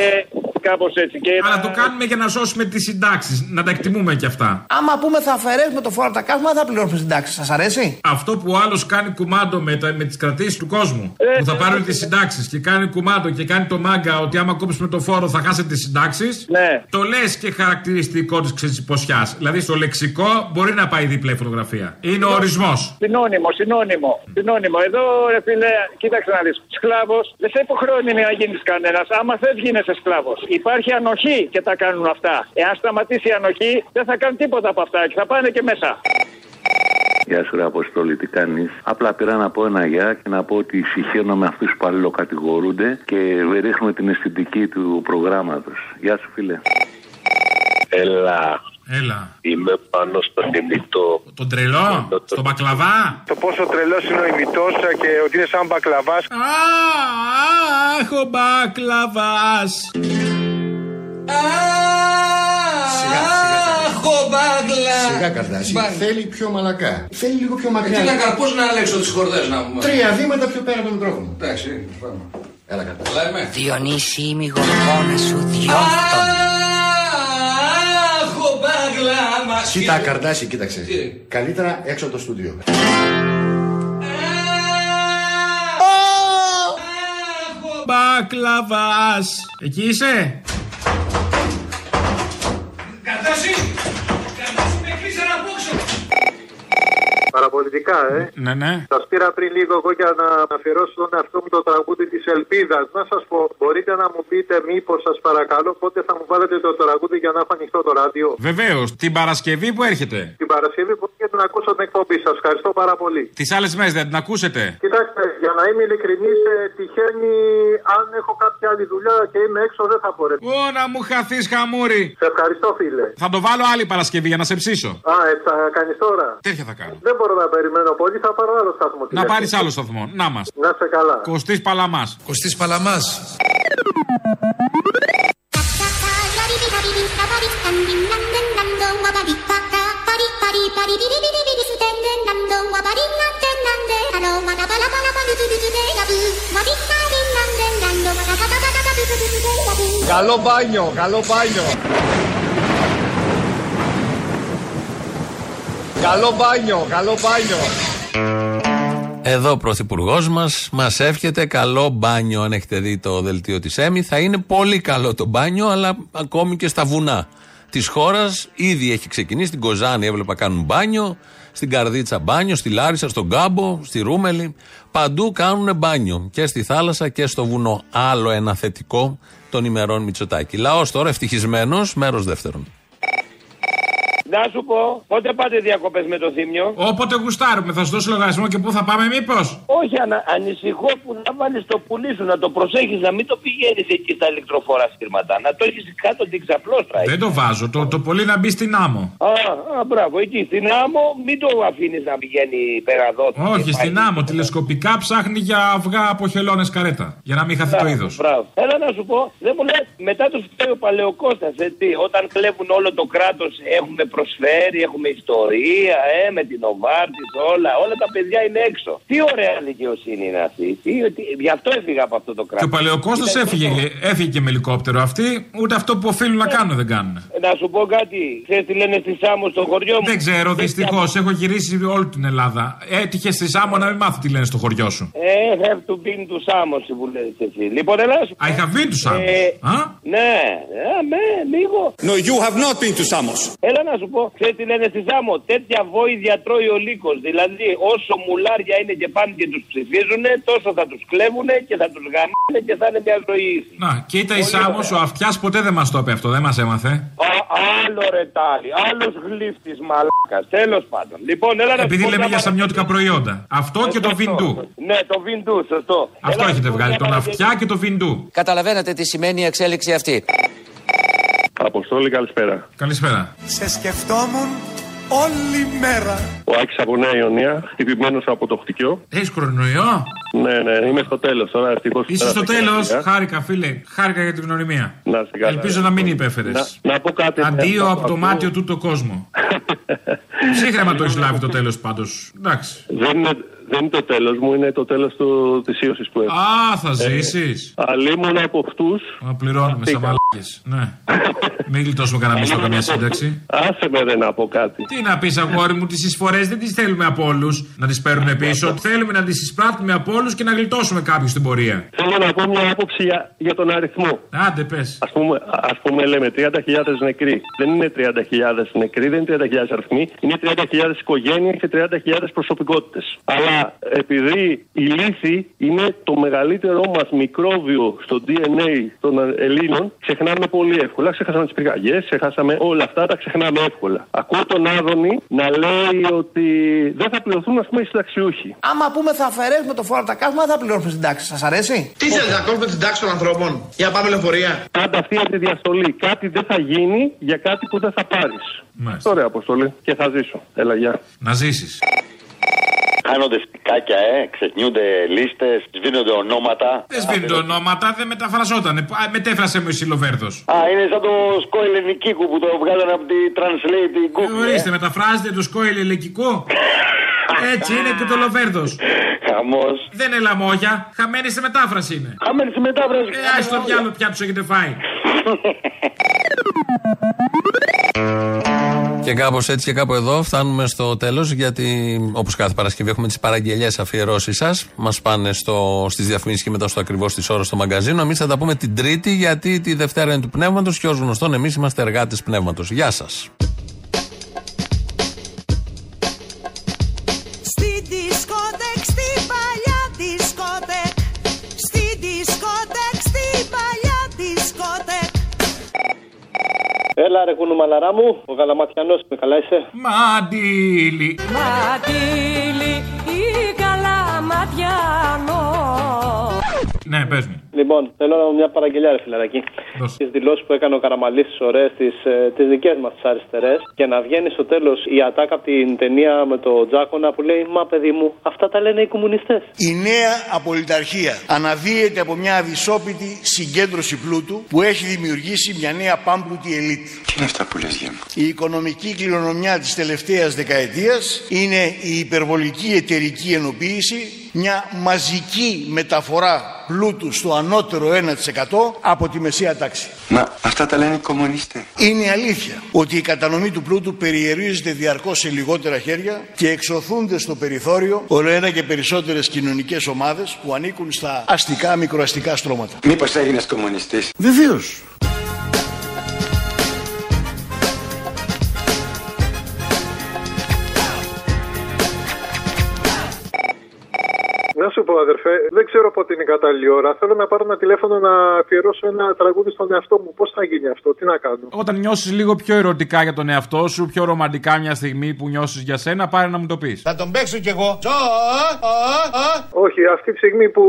S15: Κάπως έτσι. Και
S12: Αλλά
S15: να-
S12: το κάνουμε για να σώσουμε τις συντάξεις. Να τα εκτιμούμε κι αυτά.
S5: Άμα πούμε θα αφαιρέσουμε το φόρο από τα καύσιμα, δεν θα πληρώσουμε συντάξεις. Σας αρέσει;
S12: Αυτό που ο άλλος κάνει κουμάντο με, τα, με τις κρατήσεις του κόσμου.
S15: Ε,
S12: που θα
S15: ναι,
S12: πάρουν
S15: ναι.
S12: τις συντάξεις και κάνει κουμάντο και κάνει το μάγκα ότι άμα κόψουμε το φόρο θα χάσετε τις συντάξεις.
S15: Ναι.
S12: Το λες και χαρακτηριστικό της ξεσυποσιά. Δηλαδή στο λεξικό μπορεί να πάει διπλή φωτογραφία. Είναι ο ορισμός.
S15: Συνώνυμο, συνώνυμο. Συνώνυμο. Εδώ, ρε φίλε, κοίταξε να δεις. Σκλάβος δεν σε υποχρεώνει να γίνεις κανένας. Άμα θε, γίνεσαι σκλάβος. Υπάρχει ανοχή και τα κάνουν αυτά. Εάν σταματήσει η ανοχή, δεν θα κάνουν τίποτα από αυτά και θα πάνε και μέσα.
S17: Γεια σου, ρε Αποστόλη, τι κάνεις. Απλά πήρα να πω ένα γεια και να πω ότι συγχαίρω με αυτούς που αλληλοκατηγορούνται και ρίχνουμε την αισθητική του προγράμματος. Γεια σου, φίλε.
S18: Έλα.
S12: Έλα.
S18: Είμαι πάνω στον ημιτό.
S12: Τον τρελό, στον μπακλαβά;
S19: Το πόσο τρελός είναι ο ημιτό και ότι είναι σαν μπακλαβάς.
S12: Αχ, ο μπακλαβάς.
S20: Σιγά καρδάσι. Θέλει πιο μαλακά. Θέλει λίγο πιο μακριά.
S21: Τι να κάνω, πώς να αλλάξω τις χορδές να μου.
S20: Τρία βήματα πιο πέρα από το μικρόφωνο.
S21: Εντάξει, πάμε.
S20: Έλα καρδάσι.
S21: Καλά είμαι.
S6: Διονύση η γορμόνα σου διόρθων.
S21: Αχ, ο μπαγλάμα.
S20: Κοίτα καρδάσι, κοίταξε. Καλύτερα έξω από το στούντιο.
S12: Μπακλαβάς. Εκεί είσαι;
S21: Καρτάσι, με κλείσε να πόξω.
S19: Παραπολιτικά, ε.
S12: Ναι, ναι.
S19: Σας πήρα πριν λίγο εγώ για να αφιερώσω τον εαυτό μου το τραγούδι της Ελπίδας. Να σας πω, μπορείτε να μου πείτε, μήπως σας παρακαλώ, πότε θα μου βάλετε το τραγούδι για να έχω ανοιχτό το ράδιο;
S12: Βεβαίως, την Παρασκευή που έρχεται.
S19: Την Παρασκευή που έρχεται να ακούσω την εκπομπή σας. Ευχαριστώ πάρα πολύ.
S12: Τις άλλες μέρες δεν την ακούσετε.
S19: Κοιτάξτε, για να είμαι ειλικρινής, τυχαίνει αν έχω κάποια άλλη δουλειά και είμαι έξω, δεν θα μπορέσω.
S12: Ω, να μου χαθείς χαμούρι.
S19: Σε ευχαριστώ, φίλε.
S12: Θα το βάλω άλλη Παρασκευή για να σε ψήσω.
S19: Α, έτσι θα κάνεις τώρα.
S12: Τέτοια θα κάνω.
S19: Δεν μπορώ να περιμένω πολύ, θα πάρω άλλο σταθμό.
S12: Να πάρεις άλλο σταθμό. Να μας.
S19: Να σε καλά.
S12: Κωστής Παλαμάς.
S21: Κωστής Παλαμάς.
S20: Καλό μπάνιο, καλό μπάνιο. Καλό μπάνιο, καλό μπάνιο.
S3: Εδώ ο πρωθυπουργός μας μας εύχεται καλό μπάνιο. Αν έχετε δει το δελτίο της ΕΜΗ, θα είναι πολύ καλό το μπάνιο, αλλά ακόμη και στα βουνά της χώρας. Ήδη έχει ξεκινήσει. Στην Κοζάνη έβλεπα κάνουν μπάνιο. Στην Καρδίτσα μπάνιο. Στη Λάρισα, στον Κάμπο, στη Ρούμελη. Παντού κάνουν μπάνιο. Και στη θάλασσα και στο βουνό. Άλλο ένα θετικό των ημερών Μητσοτάκη. Λαός τώρα ευτυχισμένος, μέρος δεύτερον.
S15: Να σου πω, πότε πάτε διακοπές με το θύμιο;
S12: Όποτε γουστάρουμε, θα σου δώσω λογαριασμό και πού θα πάμε, μήπω.
S15: Όχι, ανα, ανησυχώ που να βάλεις το πουλί σου, να το προσέχεις, να μην το πηγαίνεις εκεί στα ηλεκτροφόρα στήρματα. Να το έχεις κάτω την ξαπλώστρα.
S12: Δεν το βάζω. Το, το πολύ να μπει στην άμμο.
S15: Α, α, μπράβο, εκεί στην άμμο μην το αφήνεις να πηγαίνει πέρα εδώ.
S12: Όχι, στην άμμο. Τηλεσκοπικά ψάχνει για αυγά από χελώνες καρέτα. Για να μην χαθεί το είδος.
S15: Μπράβο. Έλα να σου πω, δεν μου λες, μετά του φταίει ο Παλαιοκώστας, έτσι. Όταν κλέβουν όλο το κράτος, έχουμε προσφέρει, έχουμε ιστορία, ε, με την Οβάρτης, όλα. Όλα τα παιδιά είναι έξω. Τι ωραία δικαιοσύνη είναι αυτή. Τι, τι, γι' αυτό έφυγα από αυτό το κράτος.
S12: Και ο Παλαιοκώστα έφυγε, έφυγε και με ελικόπτερο. Αυτοί ούτε αυτό που οφείλουν να κάνουν δεν κάνουν.
S15: Να σου πω κάτι. Ξέρεις τι λένε στη Σάμο στο χωριό μου;
S12: Δεν ξέρω, δυστυχώς. Έχω γυρίσει όλη την Ελλάδα. Έτυχε στη Σάμο να μην μάθω τι λένε στο χωριό σου.
S15: Ε, have to be to Samos που λες εσύ. Λοιπόν, έλα σου
S12: I have been to Samos.
S15: Ε,
S12: Α;
S15: Ναι, ε, με, λίγο.
S22: No, you have not been to Samos.
S15: Έλα να σου πω, ξέρεις τι λένε στη Σάμο. Τέτοια βόηδια τρώει ο λύκος. Δηλαδή, όσο μουλάρια είναι και πάνε και τους ψηφίζουν, τόσο θα τους κλέβουν και θα τους γαμάνε και θα είναι μια ζωή.
S12: Να, κοίτα η Σάμος, ο αυτιάς ποτέ δεν μας το είπε αυτό, δεν μας έμαθε.
S15: Α, άλλο ρετάλι, άλλος γλύφτης μαλάκας. Τέλος πάντων. Λοιπόν, έλα να
S12: Επειδή
S15: σου πω
S12: λέμε
S15: μια
S12: για
S15: παρα-
S12: σαμιώτικα προϊόντα. Αυτό και το
S15: Σωστό.
S12: βιντού.
S15: Ναι, το βιντού, σωστό.
S12: Αυτό
S15: Έλα,
S12: έχετε
S15: να σου πω
S12: βγάλει,
S15: μια
S12: τον
S15: παραγγελία.
S12: αυτιά και το βιντού.
S23: Καταλαβαίνετε τι σημαίνει η εξέλιξη αυτή.
S18: Αποστόλη, καλησπέρα.
S12: Καλησπέρα.
S24: Σε σκεφτόμουν όλη μέρα.
S18: Ο Άκης από Νέα Ιωνία, χτυπημένος από το χτυκιό.
S12: Έχεις κορονοϊό;
S18: Ναι, ναι, είμαι στο τέλος τώρα. Ευτυχώς.
S12: Είσαι στο τέλος. Χάρηκα, φίλε. Χάρηκα για την γνωριμία.
S18: Να είστε καλά.
S12: Ελπίζω να μην υπέφερες.
S18: Να, να πω κάτι.
S12: Αντίο
S18: ναι,
S12: από το
S18: ακούω.
S12: μάτιο του το κόσμο. (laughs) Ψύχρεμα το έχεις λάβει το τέλος πάντως. Εντάξει.
S18: Δεν είναι, δεν είναι το τέλος μου, είναι το τέλος της ίωσης που έχω.
S12: Α, θα
S18: Ε,
S12: ζήσεις.
S18: Αλλήμον από αυτούς.
S12: Να πληρώνουμε σαν μαλάκα. Ναι. (laughs) Μην γλιτώσουμε κανένα μισθό καμιά σύνταξη.
S18: Άσε με ρε να πω κάτι.
S12: Τι να πεις, αγόρι μου, τις εισφορές δεν τις θέλουμε από όλους να τις παίρνουν πίσω. Θέλουμε να τις εισπράττουμε από όλους και να γλιτώσουμε κάποιους στην πορεία.
S18: Θέλω να πω μια άποψη για, για τον αριθμό.
S12: Άντε, πες.
S18: Α πούμε, ας πούμε, λέμε 30.000 νεκροί. Δεν είναι 30.000 νεκροί, δεν είναι 30.000 αριθμοί. Είναι 30.000 οικογένειες και 30.000 προσωπικότητες. Αλλά επειδή η λύθη είναι το μεγαλύτερό μας μικρόβιο στο DNA των Ελλήνων, ξεχνάμε πολύ εύκολα. Ξεχάσαμε τις πυρκαγιές, ξεχάσαμε όλα αυτά, τα ξεχνάμε εύκολα. Ακούω τον Άδωνη να λέει ότι δεν θα πληρωθούν, ας πούμε, οι συνταξιούχοι.
S25: Άμα πούμε θα αφαιρέσουμε το φόρο από τα καύσιμα, δεν θα πληρώσουμε στην τάξη. Σας αρέσει;
S26: Τι θέλετε να κόβουμε την τάξη των ανθρώπων; Για να πάμε λεωφορεία.
S18: Κάντε αυτή τη διαστολή. Κάτι δεν θα γίνει για κάτι που δεν θα πάρεις. Ωραία, Αποστολή. Και θα ζήσω. Έλα, γεια.
S12: Να ζήσεις.
S17: Χάνονται στικάκια, ε, ξεχνιούνται λίστες, σβήνονται ονόματα.
S12: Δεν σβήνονται ονόματα, δεν μεταφραζόταν. Μετέφρασε μου η Σιλοβέρδο.
S17: Α, είναι σαν το σκόιλ ελληνικού που το βγάλανε από τη Translate την Google.
S12: Ε, ορίστε, μεταφράζετε το σκόιλ ελληνικό. (laughs) Έτσι είναι και το Λοβέρδο.
S17: Χαμός.
S12: Δεν είναι λαμόγια. Χαμένη σε μετάφραση είναι.
S17: Χαμένη σε μετάφραση.
S12: Ε, άι στο διάλογο πια του έχετε φάει. (laughs)
S3: Και κάπως έτσι και κάπου εδώ φτάνουμε στο τέλος. Γιατί όπως κάθε Παρασκευή έχουμε τις παραγγελίε αφιερώσεις σας. Μας πάνε στις διαφημίσεις και μετά στο ακριβώς της ώρας στο μαγκαζίνο. Εμείς θα τα πούμε την Τρίτη γιατί τη Δευτέρα είναι του πνεύματος και ως γνωστόν εμείς είμαστε εργάτες πνεύματος. Γεια
S27: σας.
S28: Έλα ρε κουνουμαλαρά μου, ο Γαλαματιανός με καλά είσαι.
S12: Μαντίλι.
S29: Μαντήλι ή καλαματιανό
S12: Ναι, πες μου.
S28: Λοιπόν, θέλω μια παραγγελιά, ρε φιλαράκι. Τις δηλώσεις που έκανε ο Καραμαλής τι ωραίες, τις τις δικές μας τις αριστερές. Και να βγαίνει στο τέλος η ατάκα από την ταινία με το Τζάκονα που λέει Μα παιδί μου, αυτά τα λένε οι κομμουνιστές.
S20: Η νέα απολυταρχία αναδύεται από μια αδυσόπιτη συγκέντρωση πλούτου που έχει δημιουργήσει μια νέα πάμπλουτη ελίτ.
S30: Τι είναι αυτά που λες για μου.
S20: Η οικονομική κληρονομιά της τελευταίας δεκαετίας είναι η υπερβολική εταιρική ενοποίηση, μια μαζική μεταφορά πλούτου στο ανώτερο 1% από τη μεσαία τάξη.
S30: Μα αυτά τα λένε οι κομμουνιστές.
S20: Είναι αλήθεια ότι η κατανομή του πλούτου περιερίζεται διαρκώς σε λιγότερα χέρια και εξωθούνται στο περιθώριο όλο ένα και περισσότερες κοινωνικές ομάδες που ανήκουν στα αστικά μικροαστικά στρώματα.
S30: Μήπως έγινες κομμουνιστής;
S20: Βεβαίως.
S19: Σου πω, αδερφέ, δεν ξέρω πότε είναι η κατάλληλη ώρα. Θέλω να πάρω ένα τηλέφωνο να αφιερώσω ένα τραγούδι στον εαυτό μου. Πώς θα γίνει αυτό, τι να κάνω;
S12: Όταν νιώσεις λίγο πιο ερωτικά για τον εαυτό σου, πιο ρομαντικά μια στιγμή που νιώσεις για σένα, πάρε να μου το πεις.
S20: Θα τον παίξω κι εγώ.
S19: Όχι, αυτή τη στιγμή που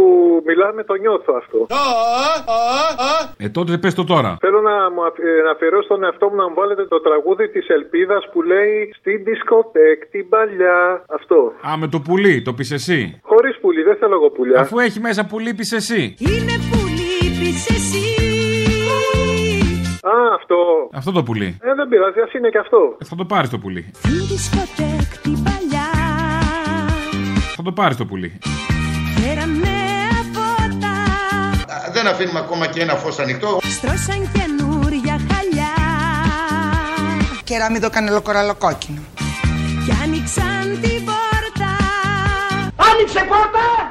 S19: μιλάμε το νιώθω αυτό.
S12: Ε, τότε πες το τώρα.
S19: Θέλω να, μου αφ- ε, να αφιερώσω στον εαυτό μου να μου βάλετε το τραγούδι της Ελπίδας που λέει Στην δισκοτέκ την παλιά. Αυτό.
S12: Α, με το πουλί, το πεις εσύ.
S19: Χωρίς πουλί, δεν θέλω εγώ πουλιά.
S12: Αφού έχει μέσα πουλί, πει εσύ.
S29: Είναι που λείπεις εσύ
S19: Α, αυτό.
S12: Αυτό το πουλί.
S19: Ε, δεν πειράζει, ας είναι και αυτό.
S12: Ε, θα το πάρεις το πουλί.
S29: Στην δισκοτέκ την παλιά
S12: Θα το πάρεις το πουλί.
S29: Φέραμε φώτα
S31: Δεν αφήνουμε ακόμα και ένα φως ανοιχτό.
S29: Στρώσαν καινούρια χαλιά
S32: Κεράμιδο κανελοκοραλοκόκκινο.
S29: Κι άνοιξαν την πόρτα
S27: Άνοιξε πόρτα!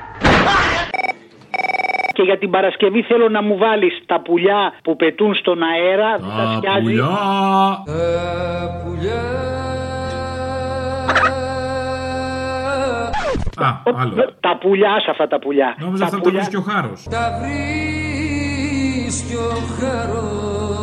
S33: Και για την Παρασκευή θέλω να μου βάλεις τα πουλιά που πετούν στον αέρα. δεν τα σκιάζει.
S12: Α, άλλο.
S33: Τα πουλιά σε αυτά τα πουλιά.
S12: Νόμιζα αυτά το βρίσκει ο χάρος.
S27: Τα βρίσκει ο χαρός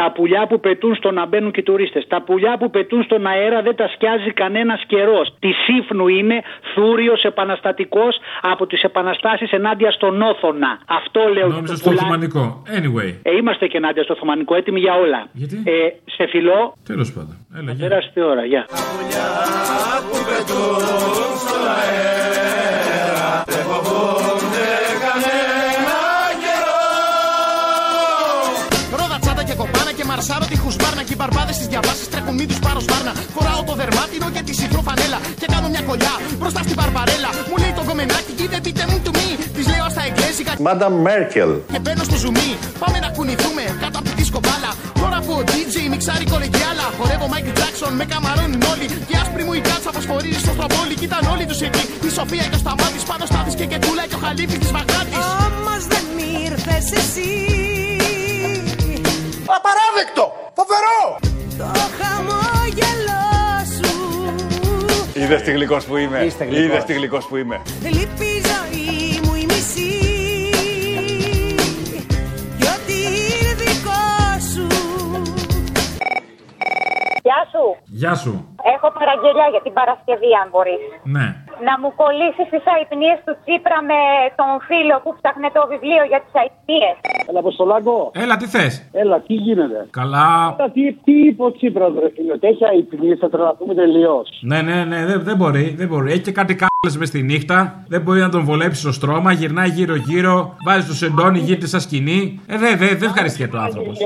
S33: Τα πουλιά που πετούν στο να μπαίνουν και οι τουρίστες. Τα πουλιά που πετούν στον αέρα δεν τα σκιάζει κανένας καιρός. Τη σύφνου είναι θούριος επαναστατικός από τις επαναστάσεις ενάντια στον Όθωνα. Αυτό λέω.
S12: Νόμιζα
S33: το
S12: στο
S33: πουλά-
S12: Οθωμανικό. Anyway.
S33: Ε, είμαστε και ενάντια στο Οθωμανικό, έτοιμοι για όλα.
S12: Γιατί;
S33: Ε, σε φιλό.
S12: Τέλος πάντων. Έλα, γεια.
S33: Περάστε ώρα, γεια.
S27: που πετούν στον αέρα
S34: μαρσάρω τη χουσμπάρνα Και οι μπαρμπάδες στις διαβάσεις τρέχουν μη τους πάρω σπάρνα Φοράω το δερμάτινο και τη συχνό φανέλα Και κάνω μια κολλιά μπροστά στην μπαρμπαρέλα Μου λέει το κομμενάκι κοίτα πείτε μου του μη σιγά
S30: Μάντα Μέρκελ.
S34: Και μπαίνω στο ζουμί, πάμε να κουνηθούμε κάτω από τη δίσκο μπάλα. Τώρα που ο DJ μιξάρει κολεγιάλα. Χορεύω Michael Jackson με καμαρώνουν όλοι. Και άσπρη μου η κάτσα φωσφορίζει στο στραβόλι. Κοίταν όλοι τους εκεί. Η Σοφία και ο Σταμάτης πάνω στάδης και κετούλα και ο Χαλίφης της Βαγδάτης.
S29: Όμως δεν ήρθες εσύ
S20: Απαράδεκτο! Φοβερό!
S29: Το χαμόγελό σου
S30: Είδες τι γλυκός που είμαι.
S29: Είστε γλυκός.
S30: Είδες τι γλυκός που είμαι.
S29: Λείπει η ζωή μου η μισή Κι ό,τι είναι δικό σου
S35: Γεια σου.
S12: Γεια σου.
S35: Έχω παραγγελιά για την Παρασκευή, αν μπορείς.
S12: Ναι.
S35: Να μου κολλήσει τι αϊπνίες του Τσίπρα με τον φίλο που ψάχνε το βιβλίο για τις αϊπνίες.
S36: Έλα, Αποστολάκο.
S12: Έλα, τι θες;
S36: Έλα, τι γίνεται;
S12: Καλά.
S36: Έλα, τι, τι είπε ο Τσίπρας, ρε φίλε. Ότι έχει αϊπνίες, θα τρελαθούμε τελείως.
S12: Ναι, ναι, ναι, δεν, δεν μπορεί, δεν μπορεί. Έχει και κάτι κάλε μες στη νύχτα. Δεν μπορεί να τον βολέψεις στο στρώμα. Γυρνάει γύρω-γύρω. Βάζει το σεντόνι, γίνεται σαν σκηνή. Ε, δεν δε, δε ευχαριστιέται ο άνθρωπος.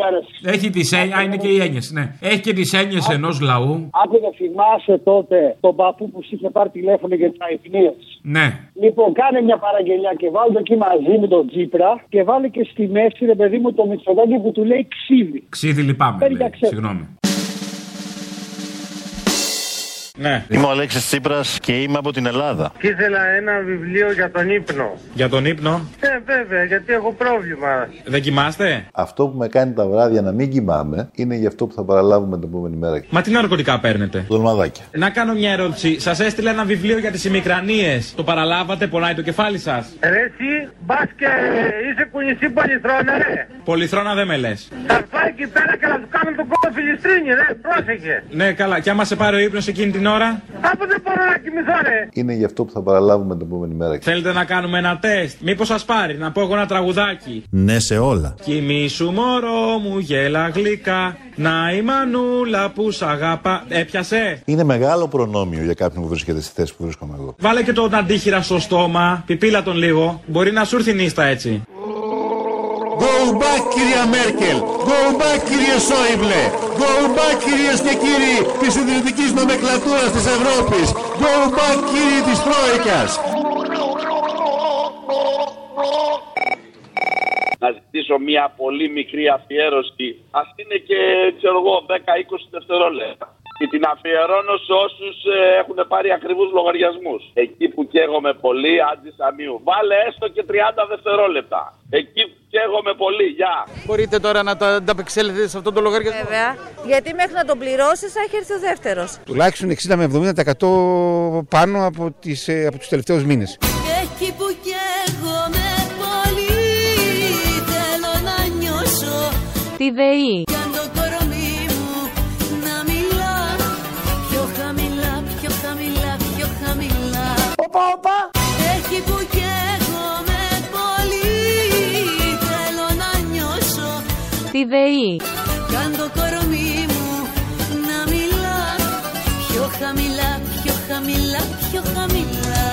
S12: Έχει τις έννοιε. Α, είναι και οι έννοιες, ναι. Έχει και τις έννοιες ενός λαού.
S36: Άκου να θυμάσαι τότε τον παππού που σου είχε πάρει τηλέφωνο για τις αϊπνίε.
S12: Ναι.
S36: Λοιπόν, κάνε μια παραγγελιά και βάλτε εκεί μαζί με τον Τσίπρα και βάλε και στη μέση, ρε παιδί μου, το Μητσοτάκη που του λέει ξύδι.
S12: Ξύδι λυπάμαι.
S36: Παίρνει
S12: λέει.
S36: για ξέ-
S12: Συγγνώμη.
S30: Ναι. Είμαι ο Αλέξης Τσίπρας και είμαι από την Ελλάδα.
S37: Και ήθελα ένα βιβλίο για τον ύπνο.
S12: Για τον ύπνο;
S37: Ε, βέβαια, γιατί έχω πρόβλημα.
S12: Δεν κοιμάστε;
S38: Αυτό που με κάνει τα βράδια να μην κοιμάμαι είναι γι' αυτό που θα παραλάβουμε την επόμενη μέρα.
S12: Μα τι ναρκωτικά παίρνετε;
S38: Δολμαδάκια.
S12: Να κάνω μια ερώτηση. Σας έστειλε ένα βιβλίο για τις ημικρανίες. Το παραλάβατε, πονάει το κεφάλι σας;
S37: Ρε εσύ, μπας και είσαι κουνησί πολυθρόνα, ρε.
S12: Πολυθρόνα δεν με λες.
S37: Θα πάει εκεί πέρα και να του κάνουν τον κόλλο φιλιστρίνη, ρε. Πρόσεχε.
S12: Ναι, καλά. Και άμα σε πάρει ο ύπνος εκείνη την ώρα,
S37: Από δεν μπορώ να κοιμηθώ, ρε.
S38: Είναι γι' αυτό που θα παραλάβουμε την επόμενη μέρα.
S12: θέλετε να κάνουμε ένα τεστ; Μήπως σας πάρει, να πω εγώ ένα τραγουδάκι;
S38: Ναι σε όλα.
S12: Κοιμήσου μωρό μου γέλα γλυκά Να η μανούλα που σ' αγαπά Έπιασε;
S38: Είναι μεγάλο προνόμιο για κάποιον που βρίσκεται στη θέση που βρίσκομαι εγώ.
S12: Βάλε και τον αντίχειρα στο στόμα Πιπίλα τον λίγο Μπορεί να σου έρθει νύστα έτσι
S30: Go back κυρία Μέρκελ! Go back κύριε Σόιμπλε! Go back κυρίες και κύριοι της ιδρυτικής νομεκλατούρας της Ευρώπης! Go back κύριοι της Τρόικας!
S15: να ζητήσω μια πολύ μικρή αφιέρωση. Α είναι και, ξέρω εγώ, 10-20 δευτερόλεπτα. Και την αφιερώνω σε όσους έχουν πάρει ακριβούς λογαριασμούς. Εκεί που καίγομαι πολύ, άντι αμίου. Βάλε έστω και 30 δευτερόλεπτα. Εκεί που καίγομαι πολύ, γεια.
S39: Μπορείτε τώρα να τα ανταπεξέλθετε σε αυτόν τον λογαριασμό.
S40: Βέβαια. Γιατί μέχρι να τον πληρώσεις θα έχει έρθει ο δεύτερος.
S41: Τουλάχιστον 60 με 70% πάνω από, τις, ε, από τους τελευταίους μήνες.
S29: Εκεί που καίγομαι πολύ Θέλω να νιώσω
S42: Τη ΔΕΗ. Τη ΔΕΗ.
S29: Κι αν το κορμί μου να μιλά Πιο χαμηλά, πιο χαμηλά, πιο χαμηλά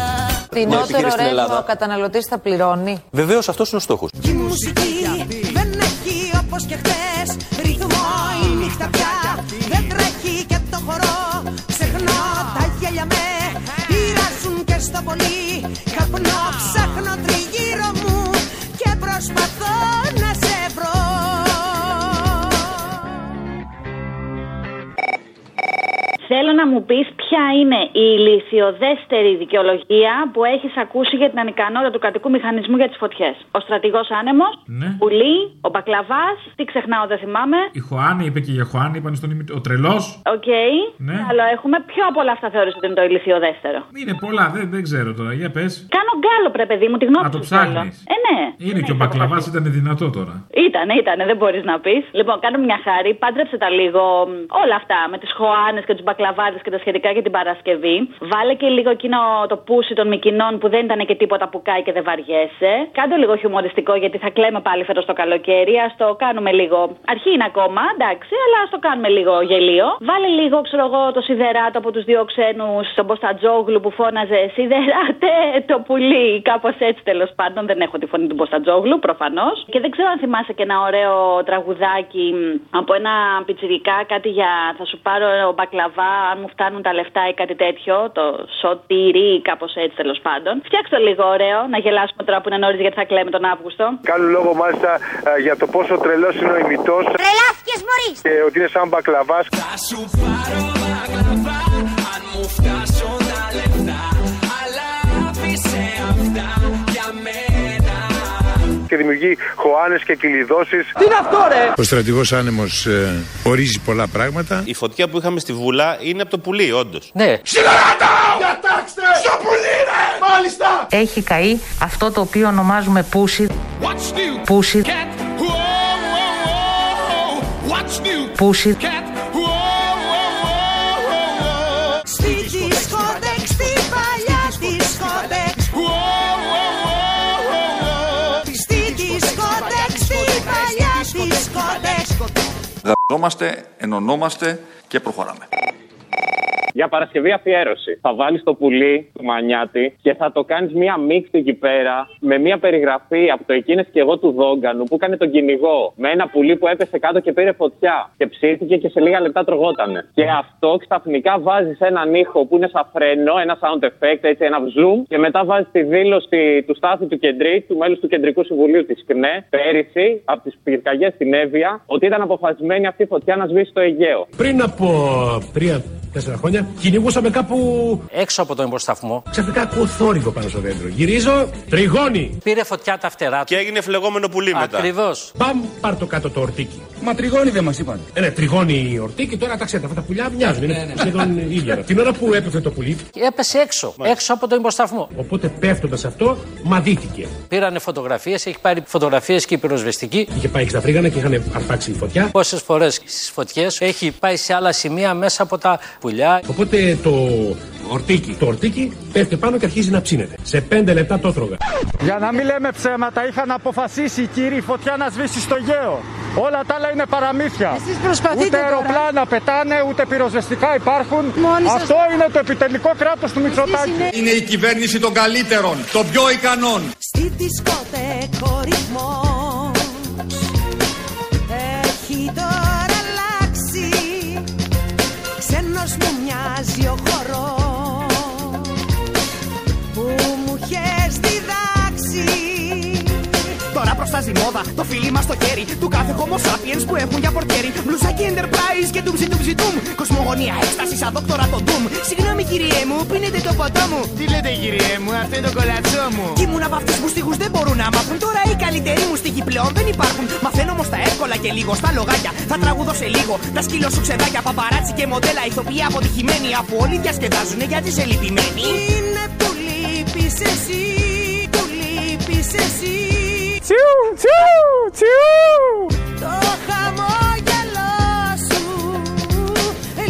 S40: Φθηνότερο ρεύμα ο καταναλωτής θα πληρώνει.
S43: Βεβαίως αυτός είναι ο στόχος.
S29: Η μουσική δεν έχει όπως και χθες Ρυθμό η νύχτα πια Δεν τρέχει και το χορό Ξεχνώ τα γέλια με Πειράζουν και στο πολύ Καπνό ψάχνω τριγύρω μου Και προσπαθώ
S35: Θέλω να μου πεις ποια είναι η ηλιθιωδέστερη δικαιολογία που έχεις ακούσει για την ανικανότητα του κρατικού μηχανισμού για τις φωτιές. Ο στρατηγός άνεμος,
S12: Ναι.
S35: πουλί, ο μπακλαβάς, τι ξεχνάω, δεν θυμάμαι.
S12: Η χοάνη είπε και για χοάνη, είπαν στον ημι... Ο τρελός.
S35: Οκ.
S12: Ναι.
S35: Άλλο έχουμε. Ποιο από όλα αυτά θεώρησε ότι είναι το ηλιθιωδέστερο.
S12: Είναι πολλά, δεν, δεν ξέρω τώρα. Για πες.
S35: Κάνω γκάλο, πρέ παιδί μου, τη γνώμη
S12: Να το
S35: σου θέλω.
S12: ψάχνεις.
S35: Ε, ναι.
S12: Είναι και ο Μπακλαβάς ήταν δυνατό τώρα.
S35: Ήτανε, ήτανε, δεν μπορείς να πεις. Λοιπόν, κάνω μια χάρη, πάντρεψε τα λίγο μ, όλα αυτά με τις χωάνες και τους μπακλαβάδε και τα σχετικά για την Παρασκευή. Βάλε και λίγο εκείνο το πούσι των Μικινών που δεν ήταν και τίποτα που κάει και δεν βαριέσαι. Κάντε λίγο χιουμοριστικό γιατί θα κλαίμε πάλι φέτος το καλοκαίρι. Α το κάνουμε λίγο. Αρχή είναι ακόμα, εντάξει, αλλά ας το κάνουμε λίγο γελίο. Βάλε λίγο, ξέρω εγώ, το σιδεράτο από τους δύο ξένους, τον Μποστατζόγλου που φώναζε Σιδεράτε το πουλί. Κάπως έτσι τέλος πάντων. Δεν έχω τη φωνή του Μποστατζόγλου, προφανώς. Και δεν ξέρω αν θυμάσαι και ένα ωραίο τραγουδάκι μ, από ένα πιτσιρικά, κάτι για θα σου πάρω ο μπακλαβάς αν μου φτάνουν τα λεφτά ή κάτι τέτοιο, το σωτηρί, κάπως έτσι τέλος πάντων. Φτιάξτε το λίγο ωραίο, να γελάσουμε τώρα που είναι νωρίς γιατί θα κλαίμε τον Αύγουστο.
S44: Κάνουν λόγο μάλιστα ε, για το πόσο τρελός είναι ο ημιτός.
S35: Τρελάθηκες, Μωρή!
S44: Και ότι είναι σαν μπακλαβάς.
S26: Θα σου πάρω μπακλαβά αν μου φτάσουν τα λεφτά.
S44: Και δημιουργεί χωάνες και κυλιδώσεις.
S37: Τι είναι αυτό, ρε!
S45: Ο στρατηγός άνεμος ε, ορίζει πολλά πράγματα.
S46: Η φωτιά που είχαμε στη Βουλά είναι από το πουλί, όντως.
S40: Ναι.
S26: Διατάξτε! Στο πουλί, ρε! Μάλιστα!
S40: Έχει καεί αυτό το οποίο ονομάζουμε πούσι.
S26: What's new?
S40: Πούσι.
S26: Cat. Whoa, whoa, whoa. What's new?
S40: Πούσι.
S26: Cat.
S29: Δισκοτέκ
S47: Δαζόμαστε, ενωνόμαστε και προχωράμε.
S48: Για Παρασκευή αφιέρωση. Θα βάλεις το πουλί του Μανιάτη και θα το κάνεις μία μίξη εκεί πέρα με μία περιγραφή από το εκείνες και εγώ του Δόγκανου που έκανε τον κυνηγό. Με ένα πουλί που έπεσε κάτω και πήρε φωτιά. Και ψήθηκε και σε λίγα λεπτά τρογότανε. Και αυτό ξαφνικά βάζει έναν ήχο που είναι σαν φρένο, ένα sound effect, έτσι ένα zoom. Και μετά βάζει τη δήλωση του Στάθη του Κεντρί, του μέλους του Κεντρικού Συμβουλίου της ΚΝΕ, πέρυσι από τις πυρκαγιές στην Εύβοια, ότι ήταν αποφασισμένη αυτή η φωτιά να σβήσει το Αιγαίο.
S49: Πριν από τρία, τέσσερα χρόνια, κυνηγούσαμε κάπου
S40: Έξω από τον εμπροσταθμό.
S49: ξαφνικά ακούω θόρυβο πάνω στο δέντρο. Γυρίζω, τριγώνει.
S40: Πήρε φωτιά τα φτερά του.
S46: Και έγινε φλεγόμενο πουλί μετά.
S40: Ακριβώς.
S49: Παμ, πάρ το κάτω το ορτίκι. Μα τριγώνει δεν μας είπαν. Ε, ναι, τριγώνει η ορτίκι, τώρα τα ξέρετε, αυτά τα πουλιά μοιάζουν. Είναι σχεδόν ίδια. Την ώρα που έπεθε το πουλί,
S40: Και έπεσε έξω. Έξω από τον εμπροσταθμό.
S49: οπότε πέφτοντας αυτό, μαδίθηκε.
S40: Πήρανε φωτογραφίες, έχει πάρει φωτογραφίες και η πυροσβεστική.
S49: Είχε πάει και στα φρίγανα και είχαν αρπάξει η φωτιά.
S40: Πόσες φορές στις φωτιές έχει πάει σε άλλα σημεία μέσα από τα πουλιά.
S49: Οπότε το ορτίκι, το ορτίκι πέφτει πάνω και αρχίζει να ψήνεται. Σε πέντε λεπτά το έτρωγα.
S37: Για να μην λέμε ψέματα, είχαν αποφασίσει οι κύριοι φωτιά να σβήσει στο γέο. Όλα τα άλλα είναι παραμύθια.
S29: Εσείς προσπαθείτε
S37: ούτε
S29: τώρα.
S37: αεροπλάνα πετάνε, ούτε πυροσβεστικά υπάρχουν.
S29: Μόνοι σας-
S37: Αυτό είναι το επιτελικό κράτος του Μητσοτάκη.
S47: Είναι η κυβέρνηση των καλύτερων, των πιο ικανών.
S29: Στη δισκοτέκ ο ρυθμός Έχει τώρα αλλάξει Ξένος μου μοιάζει ο χορός
S34: προστάζει η μόδα, το φίλι μας στο χέρι του κάθε homo sapiens που έχουν για πορτιέρι. Μπλουζάκι enterprise και ντουμψι ντουμψι ντουμ. Κοσμογονία, έκστασης σαν δόκτωρα το ντουμ. Συγγνώμη κυριέ μου, πίνετε το ποτό μου. Τι λέτε κυριέ μου, αυτό είναι το κολατσό μου. Κι ήμουν από αυτούς που στίχους δεν μπορούν να μάθουν. Τώρα οι καλύτεροι μου στίχοι πλέον δεν υπάρχουν. Μαθαίνω όμως τα εύκολα και λίγο στα λογάκια. Θα τραγουδώ σε λίγο τα σκύλο σου ξεδάκια. Παπαράτσι και μοντέλα ηθοποιοί αποτυχημένοι. Αφού όλοι διασκεδάζουν γιατί σε λυπημένοι.
S29: Είναι που λείπεις εσύ Που λείπεις εσύ
S37: Τσιου, τσιου, τσιου.
S29: Το χαμόγελό σου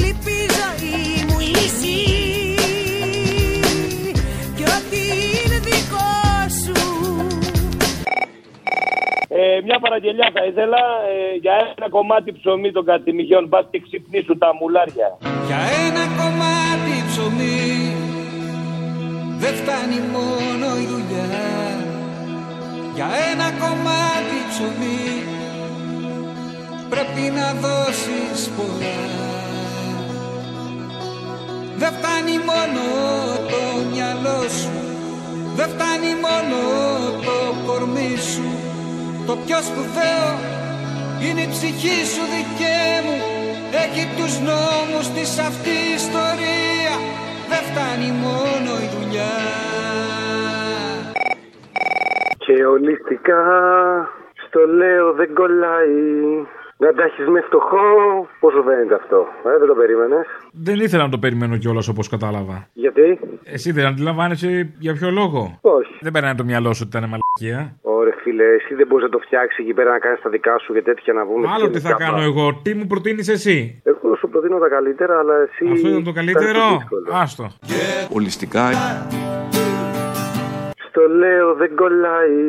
S29: Λείπει η ζωή μου λύση Κι ό,τι είναι δικό σου
S15: Ε, μια παραγγελιά θα ήθελα ε, για ένα κομμάτι ψωμί των κατημιγιών. Μπα και ξυπνήσουν τα μουλάρια.
S26: Για ένα κομμάτι ψωμί δεν φτάνει μόνο η δουλειά Για ένα κομμάτι ψωμί πρέπει να δώσεις πολλά. Δεν φτάνει μόνο το μυαλό σου Δεν φτάνει μόνο το κορμί σου. Το πιο σπουδαίο είναι η ψυχή σου δικέ μου Έχει τους νόμους της αυτής η ιστορίας. Δεν φτάνει μόνο
S44: ολιστικά στο λέω δεν κολλάει. Να τα έχεις μες φτωχό, πόσο φαίνεται αυτό. Ε, δεν το περίμενες;
S12: Δεν ήθελα να το περιμένω κιόλας όπως κατάλαβα.
S44: Γιατί;
S12: Εσύ δεν αντιλαμβάνεσαι για ποιο λόγο;
S44: Όχι.
S12: Δεν περνάει το μυαλό σου ότι ήταν μαλακία.
S44: Ωραία, φίλε, εσύ δεν μπορείς να το φτιάξεις εκεί πέρα να κάνεις τα δικά σου και τέτοια να πούμε.
S12: Άλλο τι θα
S44: γενικά
S12: κάνω
S44: πράγματα.
S12: εγώ. Τι μου προτείνεις εσύ;
S44: Εγώ σου προτείνω τα καλύτερα, αλλά εσύ.
S12: Αυτό ήταν το
S44: θα είναι
S12: καλύτερο.
S44: δύσκολος.
S12: Άστο.
S47: Ολιστικά
S44: Στο λέω δεν κολλάει.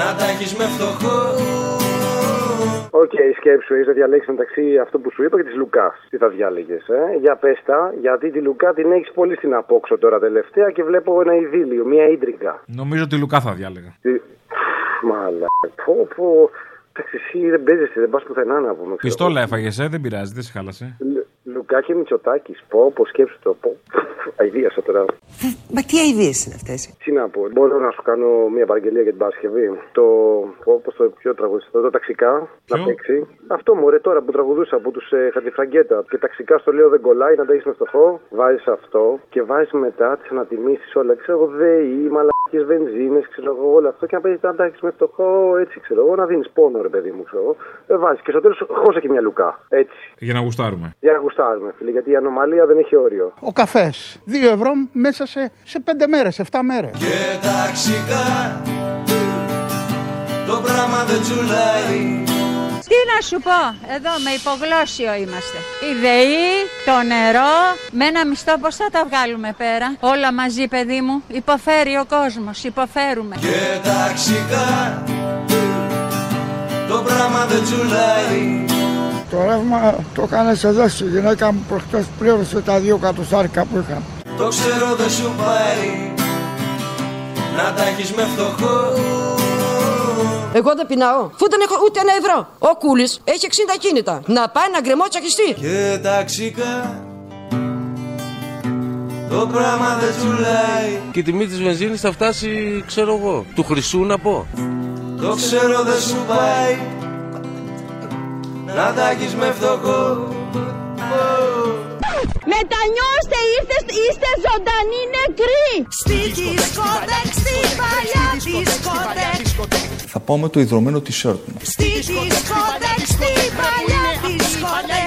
S26: Να τα έχεις με φτωχό
S44: Οκ, σκέψου, έχεις να διαλέξεις μεταξύ αυτό που σου είπα και της Λουκάς. Τι θα διάλεγες, ε; Για πες τα, γιατί τη Λουκά την έχεις πολύ στην απόξω τώρα τελευταία και βλέπω ένα ειδήλιο, μια ίντρικα.
S12: Νομίζω ότι Λουκά θα διάλεγα.
S44: Τι... Μαλά. Πω, πω. Εντάξει, εσύ δεν παίζεσαι, δεν πας πουθενά να πούμε. ξέρω.
S12: Πιστόλα έφαγες, ε, δεν πειράζει, δεν σε χάλασε.
S44: Λουκά και Μητσοτάκης. Πω, πω σκέψου το. Πω. Αιδίασα τώρα.
S6: Μα τι αειδίε είναι αυτές;
S44: Τι να πω, μπορώ να σου κάνω μια παραγγελία για την Παρασκευή. Το. Όπω το πιο τραγουδιστό, το ταξικά να παίξει. Αυτό μου, ρε τώρα που τραγουδούσα από τους ε, Χατζηφραγκέτα. Και ταξικά στο λέω δεν κολλάει, να τα έχεις με φτωχό. Βάζεις αυτό και βάζεις μετά τις ανατιμήσεις όλα. Ξέρω εγώ, ΔΕΗ, μαλακίε βενζίνες, ξέρω εγώ, όλο αυτό. Και να παίζεις να τα έχει με φτωχό, έτσι ξέρω εγώ, να δίνεις πόνο, ρε παιδί μου, ξέρω εγώ. Ε, βάζεις και στο τέλος χώσα και μια λουκά. Έτσι.
S12: Για να γουστάρουμε.
S44: Για να γουστάρουμε, φίλε, γιατί η ανομαλία δεν έχει όριο.
S50: Ο καφές. 2 ευρώ μέσα σε, σε 5 μέρες, 7 μέρες.
S30: Και ταξικά το πράγμα δεν τσουλάει
S29: Τι να σου πω, εδώ με υπογλώσιο είμαστε. Η ΔΕΗ, το νερό, με ένα μισθό πώς θα τα βγάλουμε πέρα; Όλα μαζί παιδί μου, υποφέρει ο κόσμος, υποφέρουμε.
S30: Και ταξικά το πράγμα δεν τσουλάει
S50: Το ρεύμα το κάνεις εδώ στη γυναίκα μου προχτές πλήρωσε τα δύο κατοστάρικα που είχα.
S30: Το ξέρω δεν σου πάει να τα έχεις με φτωχό
S51: Εγώ δεν πεινάω, αφού δεν έχω ούτε ένα ευρώ. Ο Κούλης έχει 60 κίνητα. Να πάει να γκρεμό τσακιστεί.
S30: Και ταξικά το πράγμα δεν τσουλάει
S52: Και η τιμή της βενζίνης θα φτάσει, ξέρω εγώ, του χρυσού να πω.
S30: Το ξέρω δεν σου πάει να τα έχεις με φτωχό
S29: Μετανιώστε, είστε, είστε ζωντανοί νεκροί.
S34: Στη δισκοτέκ, στη παλιά δισκοτέκ
S4: θα πάω με το ιδρωμένο t-shirt μου.
S34: Στη δισκοτέκ, στη παλιά δισκοτέκ,